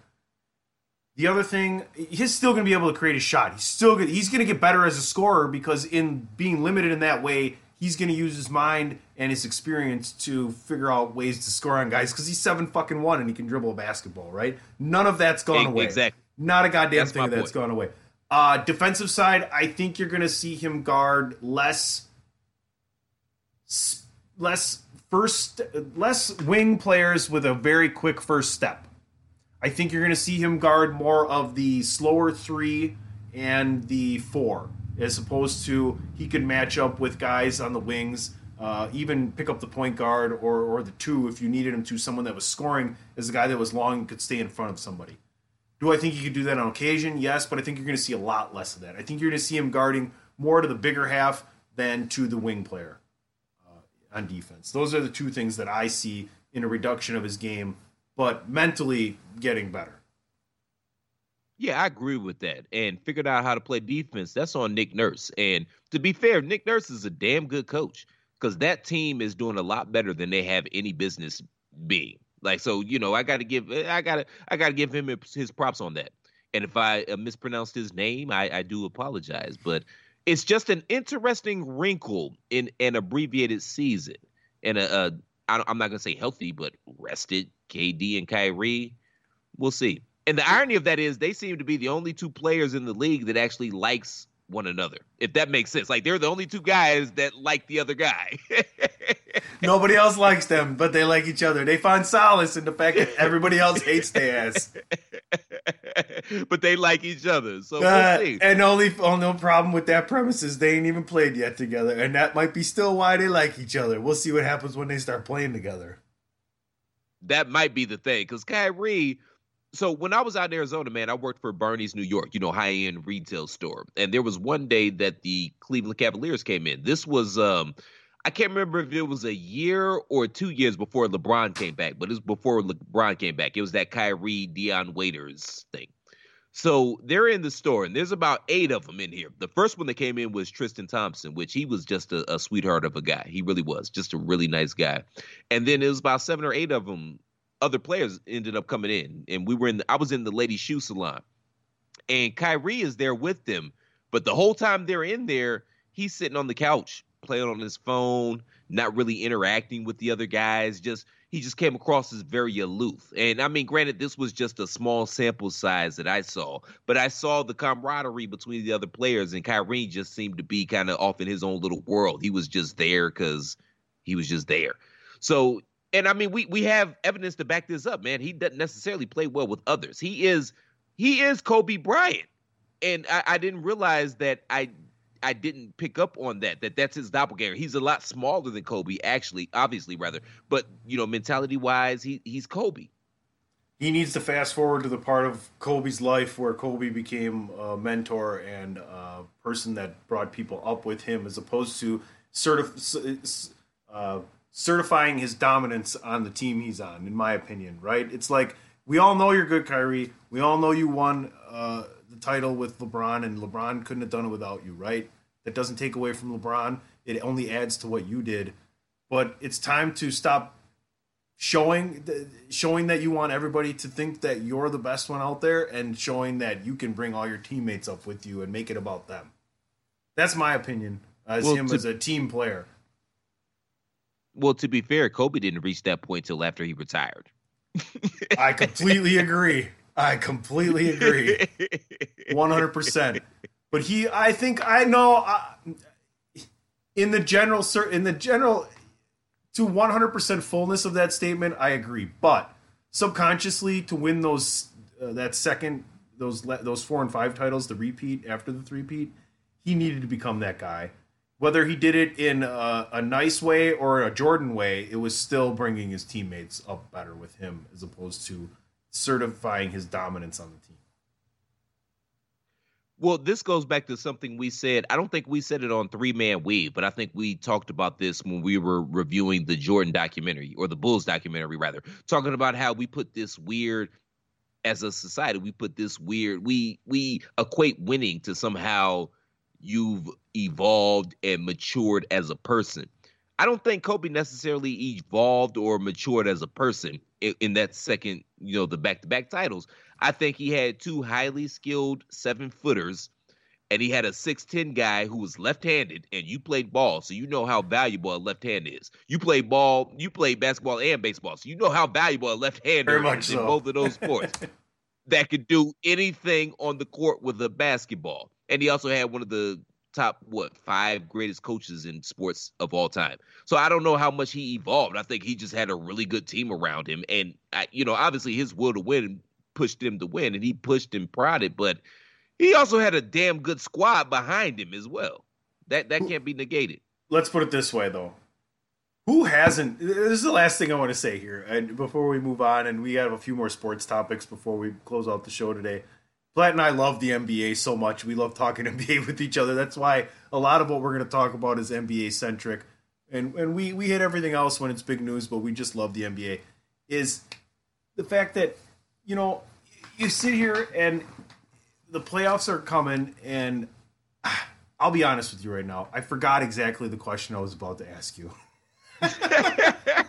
[SPEAKER 28] The other thing, he's still going to be able to create a shot. He's still gonna, he's going to get better as a scorer because in being limited in that way, he's going to use his mind and his experience to figure out ways to score on guys because he's seven fucking one and he can dribble a basketball, right? None of that's gone away.
[SPEAKER 26] exactly.
[SPEAKER 28] Not a goddamn
[SPEAKER 26] That's
[SPEAKER 28] thing that's gone away. Uh, defensive side, I think you're going to see him guard less, s- less first, less wing players with a very quick first step. I think you're going to see him guard more of the slower three and the four, as opposed to he could match up with guys on the wings, uh, even pick up the point guard or, or the two if you needed him to, someone that was scoring as a guy that was long and could stay in front of somebody. Do I think he could do that on occasion? Yes, but I think you're going to see a lot less of that. I think you're going to see him guarding more to the bigger half than to the wing player on defense. Those are the two things that I see in a reduction of his game, but mentally getting better.
[SPEAKER 26] Yeah, I agree with that. And figured out how to play defense. That's on Nick Nurse. And to be fair, Nick Nurse is a damn good coach because that team is doing a lot better than they have any business being. Like, so you know, I got to give, I got to, I got to give him his props on that. And if I uh, mispronounced his name, I, I do apologize. But it's just an interesting wrinkle in an abbreviated season. And a, a I, I'm not gonna say healthy, but rested KD and Kyrie. We'll see. And the irony of that is they seem to be the only two players in the league that actually likes one another. If that makes sense. Like they're the only two guys that like the other guy.
[SPEAKER 28] Nobody else likes them, but they like each other. They find solace in the fact that everybody else hates their ass.
[SPEAKER 26] but they like each other. So we'll
[SPEAKER 28] Uh,
[SPEAKER 26] see.
[SPEAKER 28] and only oh, no problem with that premise is they ain't even played yet together, and that might be still why they like each other. We'll see what happens when they start playing together.
[SPEAKER 26] that might be the thing because Kyrie. So when I was out in Arizona, man, I worked for Barney's New York, you know, high end retail store, and there was one day that the Cleveland Cavaliers came in. This was, um, I can't remember if it was a year or two years before LeBron came back, but it was before LeBron came back. It was that Kyrie Dion Waiters thing. So they're in the store, and there's about eight of them in here. The first one that came in was Tristan Thompson, which he was just a, a sweetheart of a guy. He really was, just a really nice guy. And then it was about seven or eight of them other players ended up coming in, and we were in. The, I was in the lady shoe salon, and Kyrie is there with them. But the whole time they're in there, he's sitting on the couch playing on his phone, not really interacting with the other guys. Just he just came across as very aloof. And I mean, granted, this was just a small sample size that I saw, but I saw the camaraderie between the other players, and Kyrie just seemed to be kind of off in his own little world. He was just there because he was just there. So, and I mean, we we have evidence to back this up, man. He doesn't necessarily play well with others. He is he is Kobe Bryant, and I, I didn't realize that I I didn't pick up on that. That that's his doppelganger. He's a lot smaller than Kobe, actually, obviously rather. But you know, mentality wise, he he's Kobe.
[SPEAKER 28] He needs to fast forward to the part of Kobe's life where Kobe became a mentor and a person that brought people up with him, as opposed to certif- uh, certifying his dominance on the team he's on. In my opinion, right? It's like we all know you're good, Kyrie. We all know you won. Uh, the title with LeBron, and LeBron couldn't have done it without you, right? That doesn't take away from LeBron. It only adds to what you did. But it's time to stop showing showing that you want everybody to think that you're the best one out there, and showing that you can bring all your teammates up with you and make it about them. That's my opinion as well, him to, as a team player.
[SPEAKER 26] Well, to be fair, Kobe didn't reach that point till after he retired.
[SPEAKER 28] I completely agree. I completely agree. 100%. But he I think I know uh, in the general in the general to 100% fullness of that statement, I agree. But subconsciously to win those uh, that second those those 4 and 5 titles, the repeat after the three-peat, he needed to become that guy. Whether he did it in a, a nice way or a Jordan way, it was still bringing his teammates up better with him as opposed to certifying his dominance on the team.
[SPEAKER 26] Well, this goes back to something we said. I don't think we said it on Three Man Weave, but I think we talked about this when we were reviewing the Jordan documentary or the Bulls documentary, rather, talking about how we put this weird, as a society, we put this weird, we we equate winning to somehow you've evolved and matured as a person. I don't think Kobe necessarily evolved or matured as a person in, in that second, you know, the back to back titles. I think he had two highly skilled seven footers, and he had a 6'10 guy who was left handed, and you played ball, so you know how valuable a left hand is. You play ball, you play basketball and baseball, so you know how valuable a left hander is so. in both of those sports. that could do anything on the court with a basketball. And he also had one of the top what five greatest coaches in sports of all time. So I don't know how much he evolved. I think he just had a really good team around him, and I, you know, obviously his will to win pushed him to win, and he pushed and prodded. But he also had a damn good squad behind him as well. That that can't be negated.
[SPEAKER 28] Let's put it this way, though. Who hasn't? This is the last thing I want to say here, and before we move on, and we have a few more sports topics before we close out the show today. Platt and I love the NBA so much. We love talking NBA with each other. That's why a lot of what we're going to talk about is NBA centric. And and we we hit everything else when it's big news, but we just love the NBA. Is the fact that you know you sit here and the playoffs are coming, and I'll be honest with you right now. I forgot exactly the question I was about to ask you.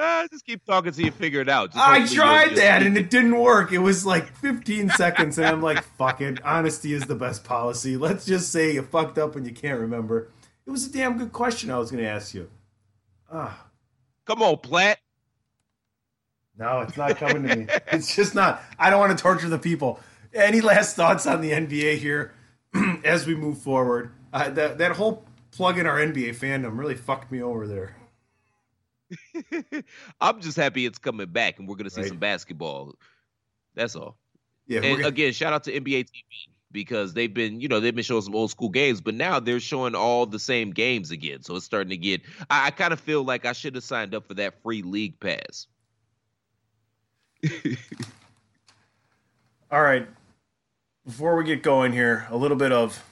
[SPEAKER 26] Uh, just keep talking till you figure it out. Just
[SPEAKER 28] I tried that and it didn't work. It was like 15 seconds, and I'm like, fuck it. Honesty is the best policy. Let's just say you fucked up and you can't remember. It was a damn good question I was going to ask you.
[SPEAKER 26] Ah. Come on, Platt.
[SPEAKER 28] No, it's not coming to me. it's just not. I don't want to torture the people. Any last thoughts on the NBA here as we move forward? Uh, that, that whole plug in our NBA fandom really fucked me over there.
[SPEAKER 26] I'm just happy it's coming back and we're going to see right. some basketball. That's all. Yeah. And gonna... again, shout out to NBA TV because they've been, you know, they've been showing some old school games, but now they're showing all the same games again. So it's starting to get. I, I kind of feel like I should have signed up for that free league pass.
[SPEAKER 28] all right. Before we get going here, a little bit of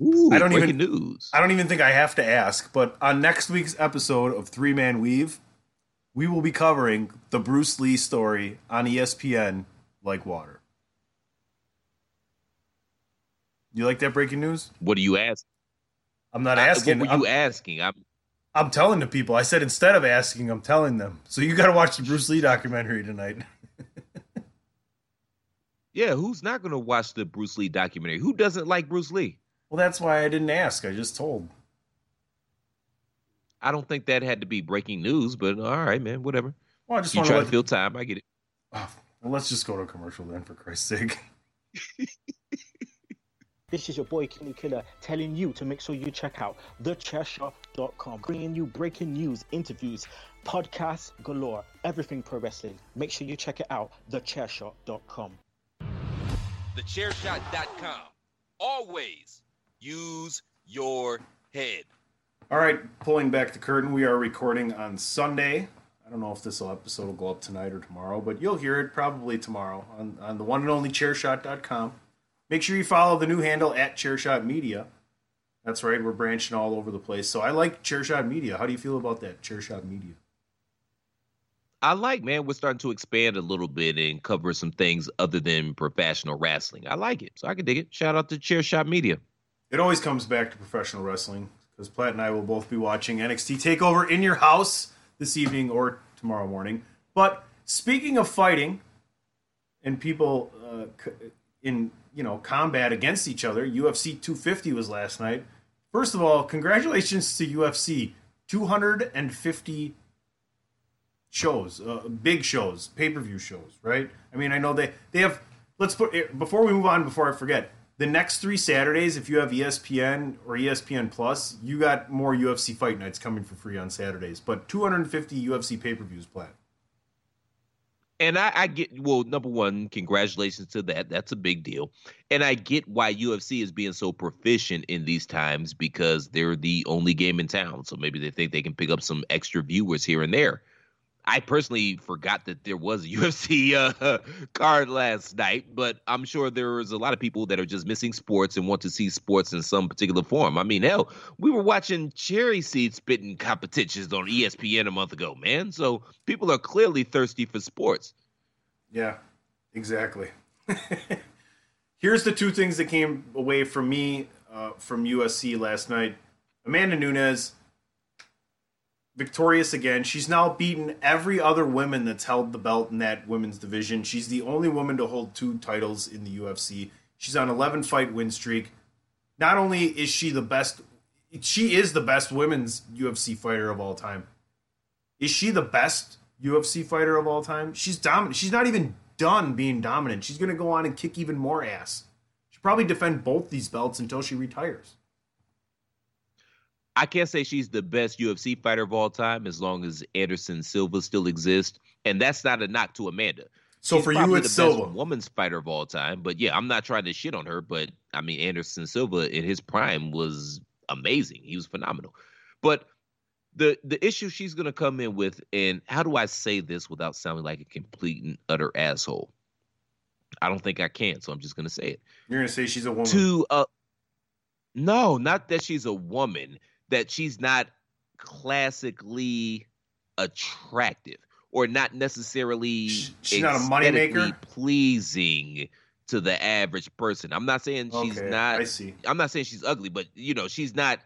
[SPEAKER 26] Ooh,
[SPEAKER 28] I don't
[SPEAKER 26] even
[SPEAKER 28] news. I don't even think I have to ask, but on next week's episode of Three Man Weave, we will be covering the Bruce Lee story on ESPN like water. You like that breaking news?
[SPEAKER 26] What do you ask?
[SPEAKER 28] I'm not
[SPEAKER 26] I-
[SPEAKER 28] asking.
[SPEAKER 26] what were you
[SPEAKER 28] I'm,
[SPEAKER 26] asking? I'm
[SPEAKER 28] I'm telling the people. I said instead of asking, I'm telling them. So you got to watch the Bruce Lee documentary tonight.
[SPEAKER 26] yeah. Who's not going to watch the Bruce Lee documentary? Who doesn't like Bruce Lee?
[SPEAKER 28] Well, that's why I didn't ask. I just told.
[SPEAKER 26] I don't think that had to be breaking news, but all right, man, whatever.
[SPEAKER 28] Well, I just
[SPEAKER 26] you
[SPEAKER 28] want
[SPEAKER 26] try
[SPEAKER 28] to
[SPEAKER 26] to fill time. I get it.
[SPEAKER 28] Oh, well, let's just go to a commercial then, for Christ's sake.
[SPEAKER 30] This is your boy Kenny Killer telling you to make sure you check out thechairshot.com, bringing you breaking news, interviews, podcasts galore, everything pro wrestling. Make sure you check it out, thechairshot.com.
[SPEAKER 26] Thechairshot.com. Always use your head.
[SPEAKER 28] All right, pulling back the curtain, we are recording on Sunday. I don't know if this episode will go up tonight or tomorrow, but you'll hear it probably tomorrow on, on the one and only chairshot.com. Make sure you follow the new handle at chairshot media. That's right, we're branching all over the place. So I like chairshot media. How do you feel about that, chairshot media?
[SPEAKER 26] I like, man, we're starting to expand a little bit and cover some things other than professional wrestling. I like it, so I can dig it. Shout out to Chairshot Media.
[SPEAKER 28] It always comes back to professional wrestling because Platt and I will both be watching NXT Takeover in your house this evening or tomorrow morning. But speaking of fighting and people uh, in you know combat against each other, UFC 250 was last night. First of all, congratulations to UFC 250 shows, uh, big shows, pay per view shows, right? I mean, I know they they have. Let's put before we move on. Before I forget, the next three Saturdays, if you have ESPN or ESPN Plus, you got more UFC fight nights coming for free on Saturdays. But 250 UFC pay per views planned.
[SPEAKER 26] And I, I get well, number one, congratulations to that. That's a big deal. And I get why UFC is being so proficient in these times because they're the only game in town. So maybe they think they can pick up some extra viewers here and there. I personally forgot that there was a UFC uh, card last night, but I'm sure there's a lot of people that are just missing sports and want to see sports in some particular form. I mean, hell, we were watching cherry seed spitting competitions on ESPN a month ago, man. So people are clearly thirsty for sports.
[SPEAKER 28] Yeah, exactly. Here's the two things that came away from me uh, from UFC last night. Amanda Nunes, victorious again. She's now beaten every other woman that's held the belt in that women's division. She's the only woman to hold two titles in the UFC. She's on 11 fight win streak. Not only is she the best, she is the best women's UFC fighter of all time. Is she the best UFC fighter of all time? She's dominant. She's not even done being dominant. She's going to go on and kick even more ass. She'll probably defend both these belts until she retires.
[SPEAKER 26] I can't say she's the best UFC fighter of all time as long as Anderson Silva still exists, and that's not a knock to Amanda.
[SPEAKER 28] So
[SPEAKER 26] She's
[SPEAKER 28] for you, it's
[SPEAKER 26] the best
[SPEAKER 28] Silva.
[SPEAKER 26] woman's fighter of all time. But yeah, I'm not trying to shit on her, but I mean Anderson Silva in his prime was amazing. He was phenomenal. But the the issue she's gonna come in with, and how do I say this without sounding like a complete and utter asshole? I don't think I can, so I'm just gonna say it.
[SPEAKER 28] You're going to say she's a woman.
[SPEAKER 26] To uh no, not that she's a woman, that she's not classically attractive or not necessarily
[SPEAKER 28] she's not a moneymaker?
[SPEAKER 26] pleasing to the average person. I'm not saying she's
[SPEAKER 28] Okay,
[SPEAKER 26] not
[SPEAKER 28] I see.
[SPEAKER 26] I'm not saying she's ugly, but you know, she's not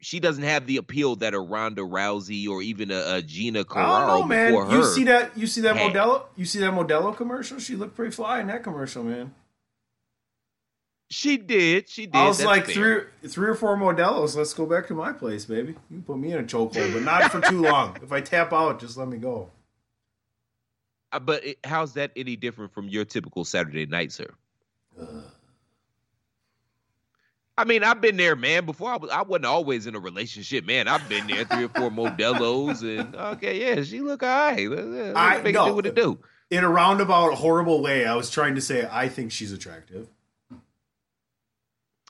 [SPEAKER 26] she doesn't have the appeal that a Ronda Rousey or even a, a Gina
[SPEAKER 28] I don't know, man. You see that? You see that
[SPEAKER 26] had.
[SPEAKER 28] Modelo? You see that Modelo commercial? She looked pretty fly in that commercial, man.
[SPEAKER 26] She did. She did.
[SPEAKER 28] I was
[SPEAKER 26] That's
[SPEAKER 28] like
[SPEAKER 26] fair.
[SPEAKER 28] three, three or four Modelos. Let's go back to my place, baby. You can put me in a chokehold, but not for too long. If I tap out, just let me go.
[SPEAKER 26] Uh, But it, how's that any different from your typical Saturday night, sir? I mean, I've been there, man. Before I was, I wasn't always in a relationship, man. I've been there three or four Modelos, and okay, yeah, she look alright. Let's
[SPEAKER 28] I
[SPEAKER 26] make it
[SPEAKER 28] no,
[SPEAKER 26] do what it do.
[SPEAKER 28] In a roundabout, horrible way, I was trying to say I think she's attractive.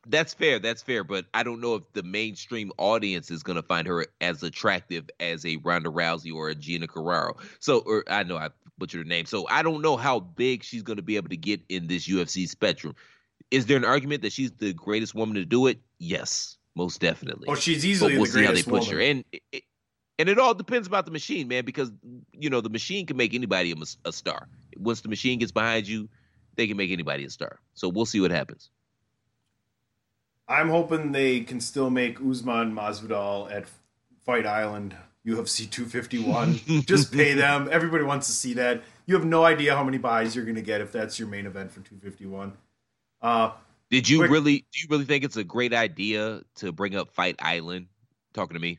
[SPEAKER 26] That's fair. That's fair. But I don't know if the mainstream audience is going to find her as attractive as a Ronda Rousey or a Gina Carraro. So, or I know I butchered her name. So I don't know how big she's going to be able to get in this UFC spectrum. Is there an argument that she's the greatest woman to do it? Yes, most definitely.
[SPEAKER 28] Oh, she's easily
[SPEAKER 26] but we'll
[SPEAKER 28] the
[SPEAKER 26] see how they push her. And it, and it all depends about the machine, man, because you know the machine can make anybody a, a star. Once the machine gets behind you, they can make anybody a star. So we'll see what happens.
[SPEAKER 28] I'm hoping they can still make Usman Masvidal at Fight Island UFC 251. Just pay them. Everybody wants to see that. You have no idea how many buys you're going to get if that's your main event for 251. Uh,
[SPEAKER 26] Did you
[SPEAKER 28] quick-
[SPEAKER 26] really? Do you really think it's a great idea to bring up Fight Island? Talking to me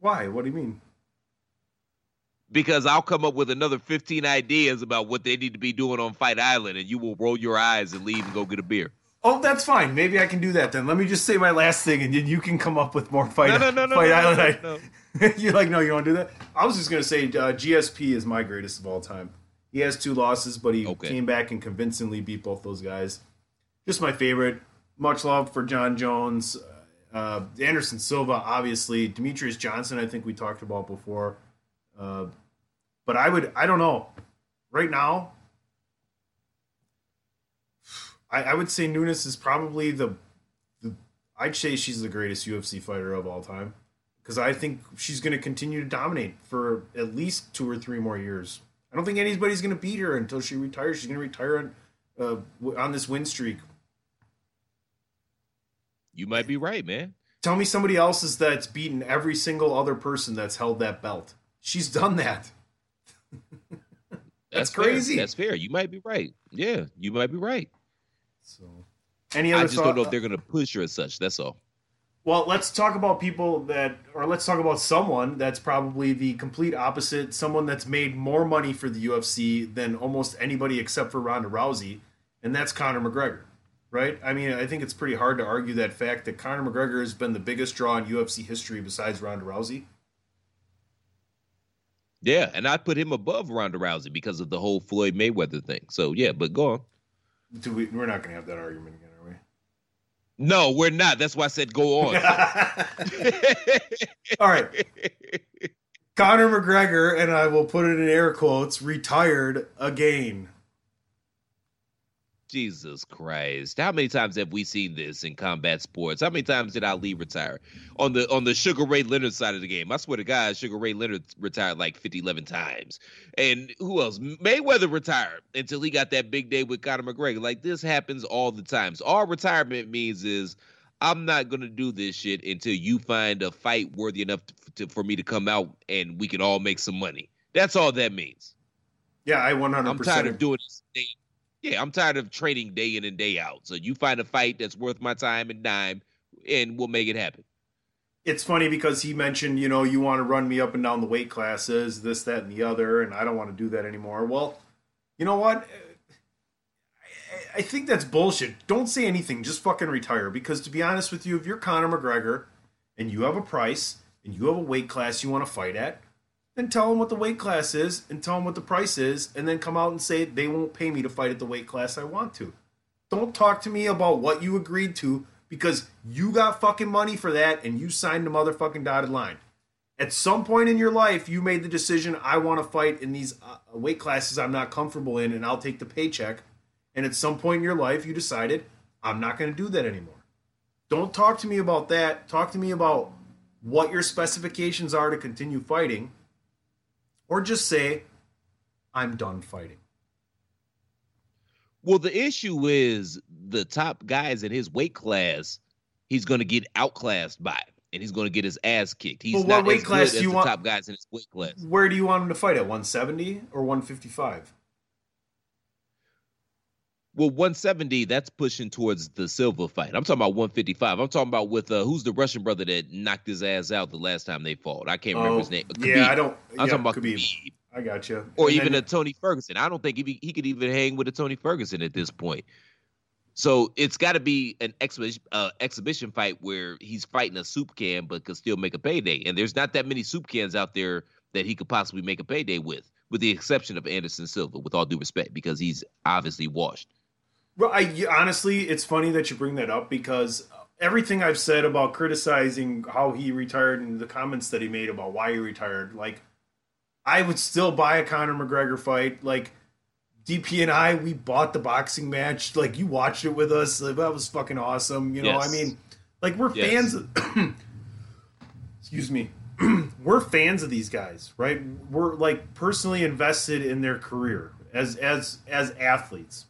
[SPEAKER 28] Why? What do you mean?
[SPEAKER 26] because I'll come up with another fifteen ideas about what they need to be doing on Fight Island, and you will roll your eyes and leave and go get a beer.
[SPEAKER 28] Oh, that's fine. Maybe I can do that then. Let me just say my last thing, and then you can come up with more fight.
[SPEAKER 26] No, no, no, no,
[SPEAKER 28] fight
[SPEAKER 26] no,
[SPEAKER 28] Island.
[SPEAKER 26] no,
[SPEAKER 28] I- You're like, no, you want to do that? I was just gonna say uh, GSP is my greatest of all time. He has two losses, but he
[SPEAKER 26] Okay.
[SPEAKER 28] came back and convincingly beat both those guys. Just my favorite. Much love for Jon Jones, uh, Anderson Silva, obviously Demetrious Johnson. I think we talked about before. Uh, but I would, I don't know. Right now, I, I would say Nunes is probably the, the. I'd say she's the greatest UFC fighter of all time because I think she's going to continue to dominate for at least two or three more years. I don't think anybody's going to beat her until she retires. She's going to retire on, uh, on this win streak.
[SPEAKER 26] You might be right, man.
[SPEAKER 28] Tell me somebody else is that's beaten every single other person that's held that belt. She's done that. That's
[SPEAKER 26] fair.
[SPEAKER 28] crazy.
[SPEAKER 26] That's fair. You might be right. Yeah, you might be right.
[SPEAKER 28] So, any other
[SPEAKER 26] I just don't know if they're going to push her as such. That's all.
[SPEAKER 28] Well, let's talk about people that, or let's talk about someone that's probably the complete opposite. Someone that's made more money for the UFC than almost anybody except for Ronda Rousey, and that's Conor McGregor, right? I mean, I think it's pretty hard to argue that fact that Conor McGregor has been the biggest draw in UFC history besides Ronda Rousey.
[SPEAKER 26] Yeah, and I put him above Ronda Rousey because of the whole Floyd Mayweather thing. So yeah, but go on.
[SPEAKER 28] Do we, we're not going to have that argument again, are we?
[SPEAKER 26] No, we're not. That's why I said go on.
[SPEAKER 28] All right. Conor McGregor, and I will put it in air quotes, retired again.
[SPEAKER 26] Jesus Christ! How many times have we seen this in combat sports? How many times did Ali retire on the on the Sugar Ray Leonard side of the game? I swear to God, Sugar Ray Leonard retired like 50, 11 times. And who else? Mayweather retired until he got that big day with Conor McGregor. Like this happens all the times. So all retirement means is I'm not gonna do this shit until you find a fight worthy enough to, for me to come out and we can all make some money. That's all that means.
[SPEAKER 28] Yeah, I 100%.
[SPEAKER 26] I'm tired of doing this. Yeah, I'm tired of training day in and day out. So you find a fight that's worth my time and dime, and we'll make it happen.
[SPEAKER 28] it's funny because he mentioned, you know, you want to run me up and down the weight classes, this, that, and the other, and I don't want to do that anymore. Well, you know what? I, I think that's bullshit. Don't say anything. Just fucking retire. Because to be honest with you, if you're Conor McGregor and you have a price and you have a weight class you want to fight at, then tell them what the weight class is and tell them what the price is, and then come out and say they won't pay me to fight at the weight class I want to. Don't talk to me about what you agreed to because you got fucking money for that and you signed the motherfucking dotted line. At some point in your life, you made the decision I want to fight in these uh, weight classes I'm not comfortable in and I'll take the paycheck. And at some point in your life, you decided I'm not going to do that anymore. Don't talk to me about that. Talk to me about what your specifications are to continue fighting. Or just say, I'm done fighting.
[SPEAKER 26] Well, the issue is the top guys in his weight class, he's going to get outclassed by, and he's going to get his ass kicked. He's
[SPEAKER 28] what
[SPEAKER 26] not
[SPEAKER 28] weight
[SPEAKER 26] as
[SPEAKER 28] class
[SPEAKER 26] good
[SPEAKER 28] do you
[SPEAKER 26] as
[SPEAKER 28] want-
[SPEAKER 26] top guys in his weight class.
[SPEAKER 28] Where do you want him to fight at? 170 or 155?
[SPEAKER 26] Well, 170, that's pushing towards the Silva fight. I'm talking about 155. I'm talking about with uh, who's the Russian brother that knocked his ass out the last time they fought. I can't remember
[SPEAKER 28] Oh,
[SPEAKER 26] his name.
[SPEAKER 28] yeah, I don't-
[SPEAKER 26] I'm
[SPEAKER 28] yeah,
[SPEAKER 26] talking about
[SPEAKER 28] Khabib.
[SPEAKER 26] Khabib.
[SPEAKER 28] I got you.
[SPEAKER 26] Or
[SPEAKER 28] And
[SPEAKER 26] even
[SPEAKER 28] then-
[SPEAKER 26] a Tony Ferguson. I don't think he, he could even hang with a Tony Ferguson at this point. So it's got to be an exhibition, uh, exhibition fight where he's fighting a soup can but could still make a payday. And there's not that many soup cans out there that he could possibly make a payday with, with the exception of Anderson Silva, with all due respect, because he's obviously washed.
[SPEAKER 28] Well, I honestly, it's funny that you bring that up because everything I've said about criticizing how he retired and the comments that he made about why he retired, like I would still buy a Conor McGregor fight. Like DP and I, we bought the boxing match. Like you watched it with us. Like, that was fucking awesome. You know,
[SPEAKER 26] Yes.
[SPEAKER 28] I mean, like we're
[SPEAKER 26] Yes.
[SPEAKER 28] fans. Of, excuse me. we're fans of these guys, right? We're like personally invested in their career as as as athletes.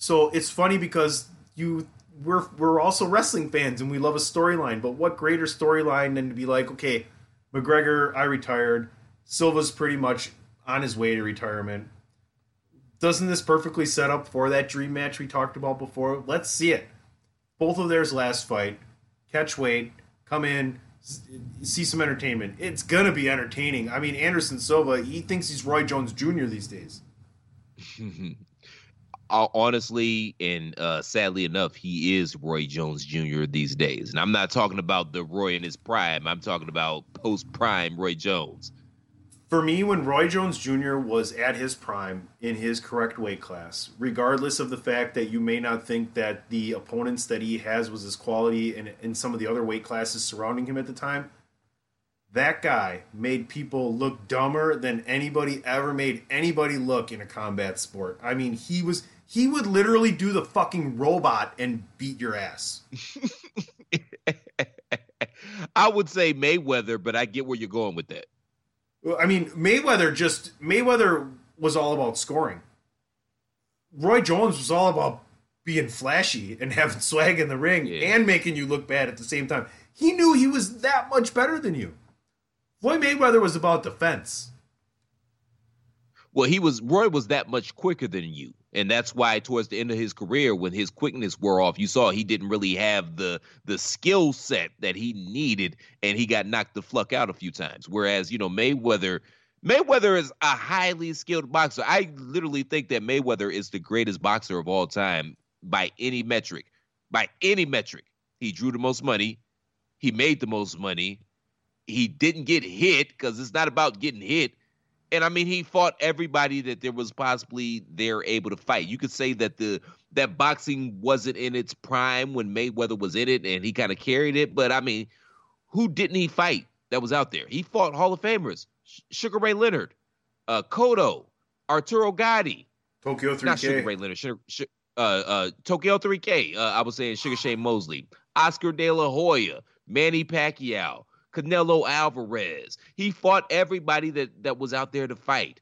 [SPEAKER 28] So it's funny because you we're we're also wrestling fans and we love a storyline. But what greater storyline than to be like, okay, McGregor, I retired. Silva's pretty much on his way to retirement. Doesn't this perfectly set up for that dream match we talked about before? Let's see it. Both of theirs last fight. Catch weight, come in, see some entertainment. It's gonna be entertaining. I mean, Anderson Silva, he thinks he's Roy Jones Jr. these days.
[SPEAKER 26] Uh, honestly and uh, sadly enough, he is Roy Jones Jr. these days. And I'm not talking about the Roy in his prime. I'm talking about post prime Roy Jones.
[SPEAKER 28] For me, when Roy Jones Jr. was at his prime in his correct weight class, regardless of the fact that you may not think that the opponents that he has was his quality in, in some of the other weight classes surrounding him at the time, that guy made people look dumber than anybody ever made anybody look in a combat sport. I mean, he was he would literally do the fucking robot and beat your ass.
[SPEAKER 26] I would say Mayweather, but I get where you're going with that.
[SPEAKER 28] I mean, Mayweather just Mayweather was all about scoring. Roy Jones was all about being flashy and having swag in the ring yeah. and making you look bad at the same time. He knew he was that much better than you. Floyd Mayweather was about defense.
[SPEAKER 26] Well, he was Roy was that much quicker than you. And that's why towards the end of his career, when his quickness wore off, you saw he didn't really have the the skill set that he needed, and he got knocked the fuck out a few times. Whereas, you know, Mayweather Mayweather is a highly skilled boxer. I literally think that Mayweather is the greatest boxer of all time by any metric. By any metric. He drew the most money. He made the most money. He didn't get hit because it's not about getting hit and I mean he fought everybody that there was possibly there able to fight. You could say that the that boxing wasn't in its prime when Mayweather was in it and he kind of carried it, but I mean, who didn't he fight that was out there? He fought Hall of Famers, Sugar Ray Leonard, uh, Cotto, Arturo Gatti,
[SPEAKER 28] Tokyo 3K,
[SPEAKER 26] not Sugar Ray Leonard, Sugar, uh, uh, Tokyo 3K. Uh, I was saying Sugar Shane Mosley, Oscar De La Hoya, Manny Pacquiao, Canelo Alvarez. He fought everybody that, that was out there to fight.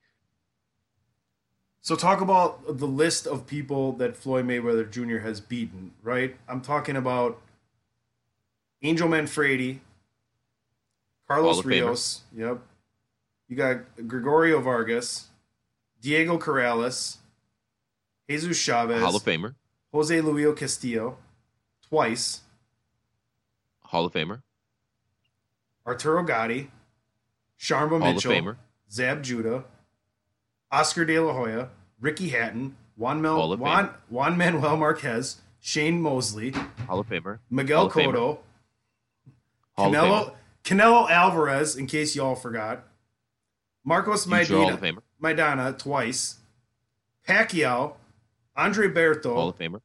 [SPEAKER 28] So talk about the list of people that Floyd Mayweather Jr. has beaten, right? I'm talking about Angel Manfredy, Carlos Rios, yep. You got Gregorio Vargas, Diego Corrales, Jesus Chavez,
[SPEAKER 26] Hall of Famer,
[SPEAKER 28] Jose Luis Castillo, twice,
[SPEAKER 26] Hall of Famer,
[SPEAKER 28] Arturo Gatti, Sharmba Mitchell, Zab Judah, Oscar De La Hoya, Ricky Hatton, Juan, Mel- Juan, Juan Manuel Marquez, Shane Mosley,
[SPEAKER 26] Hall of Famer,
[SPEAKER 28] Miguel
[SPEAKER 26] Hall
[SPEAKER 28] Cotto, Canelo, Canelo Alvarez, in case y'all forgot, Marcos Maidana, Maidana twice, Pacquiao, Andre Berto,
[SPEAKER 26] Hall of Famer,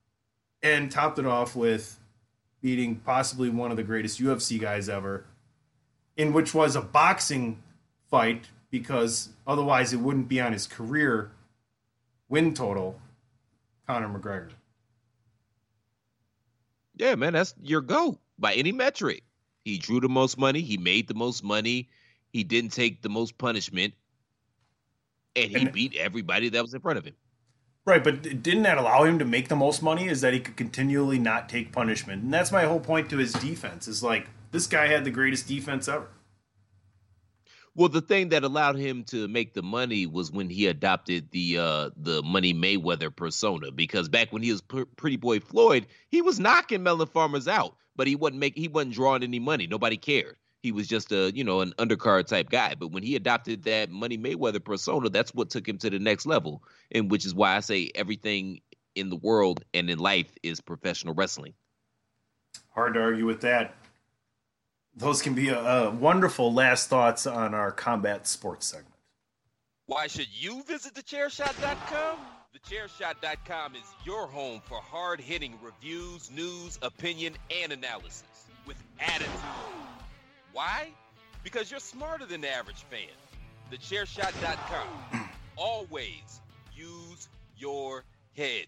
[SPEAKER 28] and topped it off with beating possibly one of the greatest UFC guys ever, in which was a boxing fight because otherwise it wouldn't be on his career win total, Conor McGregor.
[SPEAKER 26] Yeah, man, that's your goat by any metric. He drew the most money, he made the most money, he didn't take the most punishment, and he and, beat everybody that was in front of him.
[SPEAKER 28] Right, but didn't that allow him to make the most money? Is that he could continually not take punishment, and that's my whole point to his defense. Is like this guy had the greatest defense ever.
[SPEAKER 26] Well, the thing that allowed him to make the money was when he adopted the uh, the Money Mayweather persona. Because back when he was P- Pretty Boy Floyd, he was knocking melon farmers out, but he wasn't making he wasn't drawing any money. Nobody cared. He was just a you know an undercard type guy. But when he adopted that Money Mayweather persona, that's what took him to the next level. And which is why I say everything in the world and in life is professional wrestling.
[SPEAKER 28] Hard to argue with that those can be a, a wonderful last thoughts on our combat sports segment.
[SPEAKER 26] Why should you visit thechairshot.com? Thechairshot.com is your home for hard hitting reviews, news, opinion, and analysis with attitude. Why? Because you're smarter than the average fan. Thechairshot.com. Always use your head.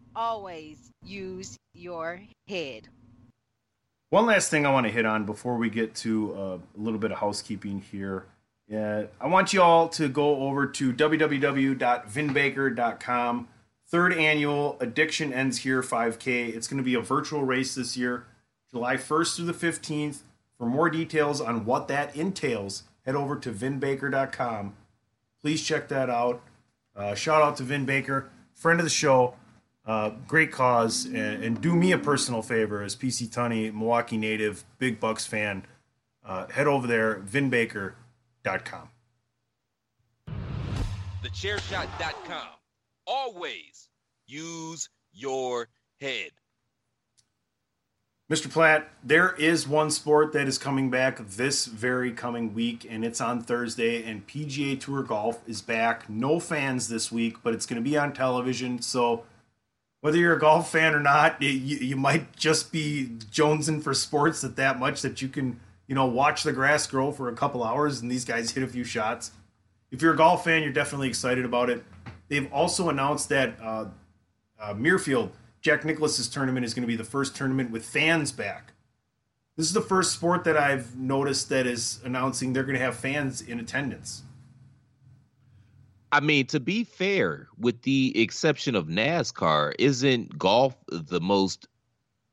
[SPEAKER 27] Always use your head.
[SPEAKER 28] One last thing I want to hit on before we get to uh, a little bit of housekeeping here. Yeah, I want you all to go over to www.vinbaker.com. Third annual Addiction Ends Here 5K. It's going to be a virtual race this year, July 1st through the 15th. For more details on what that entails, head over to vinbaker.com. Please check that out. Uh, shout out to Vin Baker, friend of the show, uh, great cause, and, and, do me a personal favor as PC Tunney, Milwaukee native, big Bucks fan. Uh, head over there, vinbaker.com.
[SPEAKER 26] TheChairShot.com. Always use your head.
[SPEAKER 28] Mr. Platt, there is one sport that is coming back this very coming week, and it's on Thursday. And PGA Tour Golf is back. No fans this week, but it's going to be on television. So, whether you're a golf fan or not, you, you might just be jonesing for sports that that much that you can, you know, watch the grass grow for a couple hours and these guys hit a few shots. If you're a golf fan, you're definitely excited about it. They've also announced that uh, uh, Jack Nicklaus's tournament is going to be the first tournament with fans back. This is the first sport that I've noticed that is announcing they're going to have fans in attendance.
[SPEAKER 26] I mean, to be fair, with the exception of NASCAR, isn't golf the most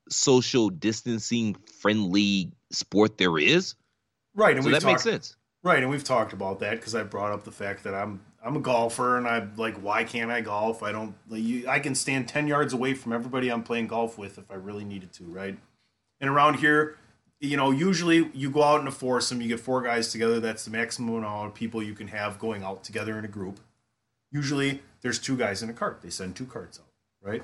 [SPEAKER 26] social distancing friendly sport there is?
[SPEAKER 28] Right, and
[SPEAKER 26] so that
[SPEAKER 28] talked,
[SPEAKER 26] makes sense.
[SPEAKER 28] Right, and we've talked about that because I brought up the fact that I'm I'm a golfer, and I'm like, why can't I golf? I don't. Like, you, I can stand ten yards away from everybody I'm playing golf with if I really needed to, right? And around here, you know, usually you go out in a foursome, you get four guys together. That's the maximum amount of people you can have going out together in a group. Usually, there's two guys in a cart. They send two carts out, right?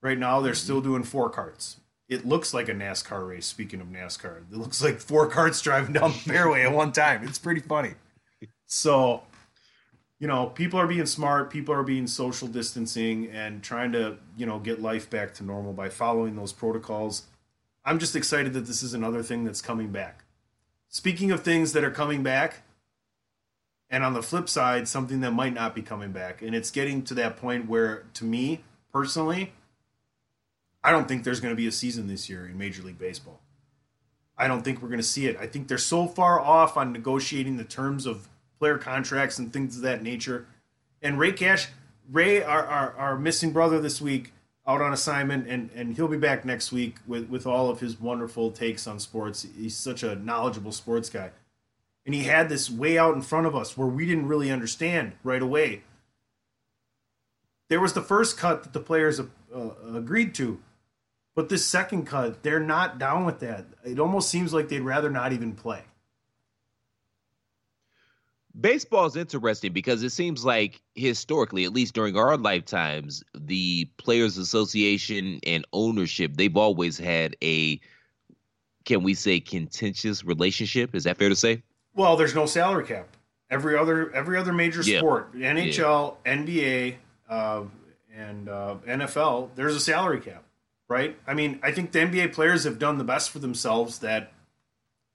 [SPEAKER 28] Right now, they're still mm-hmm. doing four carts. It looks like a NASCAR race. Speaking of NASCAR, it looks like four carts driving down the fairway at one time. It's pretty funny. So you know, people are being smart, people are being social distancing and trying to, you know, get life back to normal by following those protocols. I'm just excited that this is another thing that's coming back. Speaking of things that are coming back, and on the flip side, something that might not be coming back, and it's getting to that point where, to me personally, I don't think there's going to be a season this year in Major League Baseball. I don't think we're going to see it. I think they're so far off on negotiating the terms of player contracts and things of that nature. And Rey Cash, Rey, our, our, our missing brother this week, out on assignment, and, and he'll be back next week with, with all of his wonderful takes on sports. He's such a knowledgeable sports guy. And he had this way out in front of us where we didn't really understand right away. There was the first cut that the players uh, agreed to, but this second cut, they're not down with that. It almost seems like they'd rather not even play
[SPEAKER 26] baseball is interesting because it seems like historically, at least during our lifetimes, the Players Association and ownership, they've always had a, can we say, contentious relationship? Is that fair to say?
[SPEAKER 28] Well, there's no salary cap. Every other every other major yeah. sport, NHL, yeah. NBA, uh, and uh, NFL, there's a salary cap, right? I mean, I think the NBA players have done the best for themselves that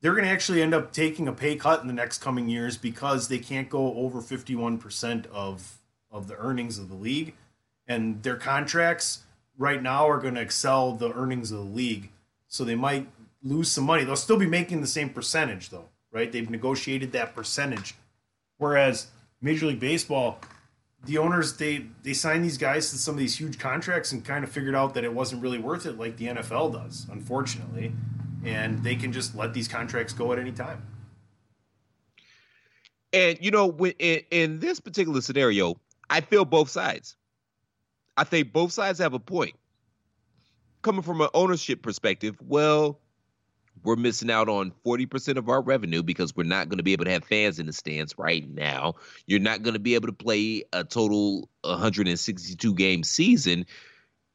[SPEAKER 28] they're going to actually end up taking a pay cut in the next coming years because they can't go over 51% of of the earnings of the league and their contracts right now are going to excel the earnings of the league so they might lose some money they'll still be making the same percentage though right they've negotiated that percentage whereas major league baseball the owners they they signed these guys to some of these huge contracts and kind of figured out that it wasn't really worth it like the NFL does unfortunately and they can just let these contracts go at any time.
[SPEAKER 26] And you know, in, in this particular scenario, I feel both sides. I think both sides have a point. Coming from an ownership perspective, well, we're missing out on 40% of our revenue because we're not going to be able to have fans in the stands right now. You're not going to be able to play a total 162 game season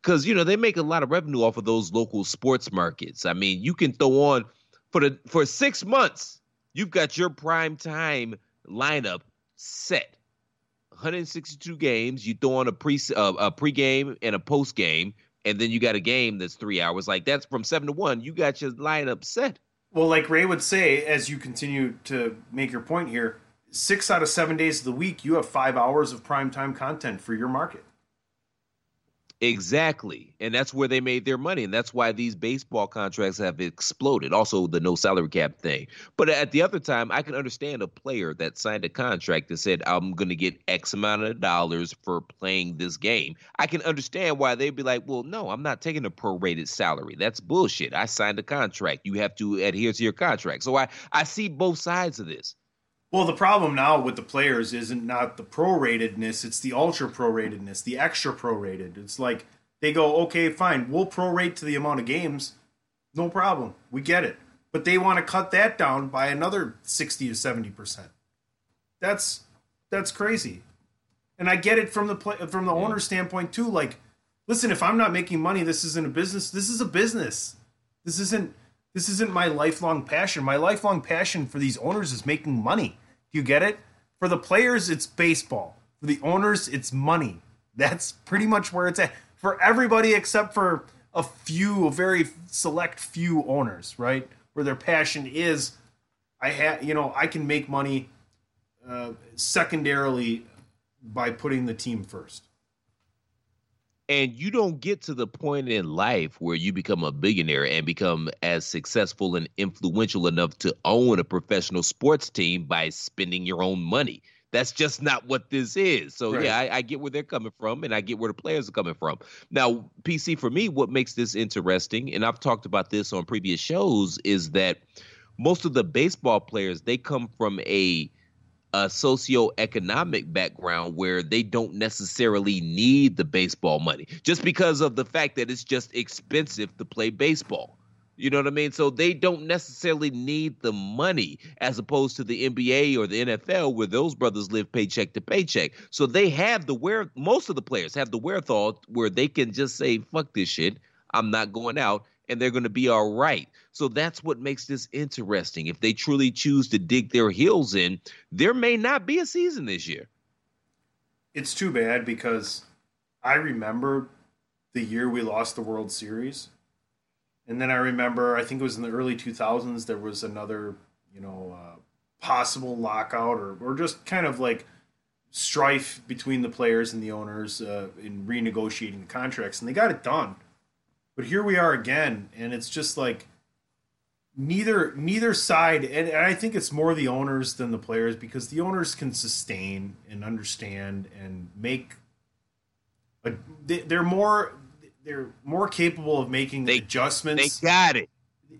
[SPEAKER 26] because you know they make a lot of revenue off of those local sports markets. I mean, you can throw on for the for six months. You've got your prime time lineup set. 162 games. You throw on a pre uh, a pregame and a post game, and then you got a game that's three hours. Like that's from seven to one. You got your lineup set.
[SPEAKER 28] Well, like Rey would say, as you continue to make your point here, six out of seven days of the week, you have five hours of primetime content for your market.
[SPEAKER 26] Exactly. And that's where they made their money. And that's why these baseball contracts have exploded. Also, the no salary cap thing. But at the other time, I can understand a player that signed a contract that said, I'm going to get X amount of dollars for playing this game. I can understand why they'd be like, well, no, I'm not taking a prorated salary. That's bullshit. I signed a contract. You have to adhere to your contract. So I, I see both sides of this.
[SPEAKER 28] Well, the problem now with the players isn't not the proratedness; it's the ultra proratedness, the extra prorated. It's like they go, okay, fine, we'll prorate to the amount of games, no problem, we get it. But they want to cut that down by another sixty to seventy percent. That's that's crazy, and I get it from the play, from the yeah. owner's standpoint too. Like, listen, if I'm not making money, this isn't a business. This is a business. This isn't this isn't my lifelong passion. My lifelong passion for these owners is making money you get it? For the players, it's baseball. For the owners, it's money. That's pretty much where it's at. For everybody except for a few, a very select few owners, right? Where their passion is, I have, you know, I can make money uh, secondarily by putting the team first
[SPEAKER 26] and you don't get to the point in life where you become a billionaire and become as successful and influential enough to own a professional sports team by spending your own money. That's just not what this is. So right. yeah, I, I, get where they're coming from, and I get where the players are coming from. Now, PC for me, what makes this interesting, and I've talked about this on previous shows, is that most of the baseball players they come from a a socioeconomic background where they don't necessarily need the baseball money just because of the fact that it's just expensive to play baseball. You know what I mean? So they don't necessarily need the money as opposed to the NBA or the NFL where those brothers live paycheck to paycheck. So they have the where most of the players have the wherewithal where they can just say, fuck this shit. I'm not going out and they're going to be all right. So that's what makes this interesting. If they truly choose to dig their heels in, there may not be a season this year.
[SPEAKER 28] It's too bad because I remember the year we lost the World Series. And then I remember, I think it was in the early 2000s, there was another, you know, uh, possible lockout or, or just kind of like strife between the players and the owners uh, in renegotiating the contracts. And they got it done. But here we are again, and it's just like neither neither side and, and, I think it's more the owners than the players because the owners can sustain and understand and make a, they're more they're more capable of making
[SPEAKER 26] they,
[SPEAKER 28] adjustments.
[SPEAKER 26] They got it.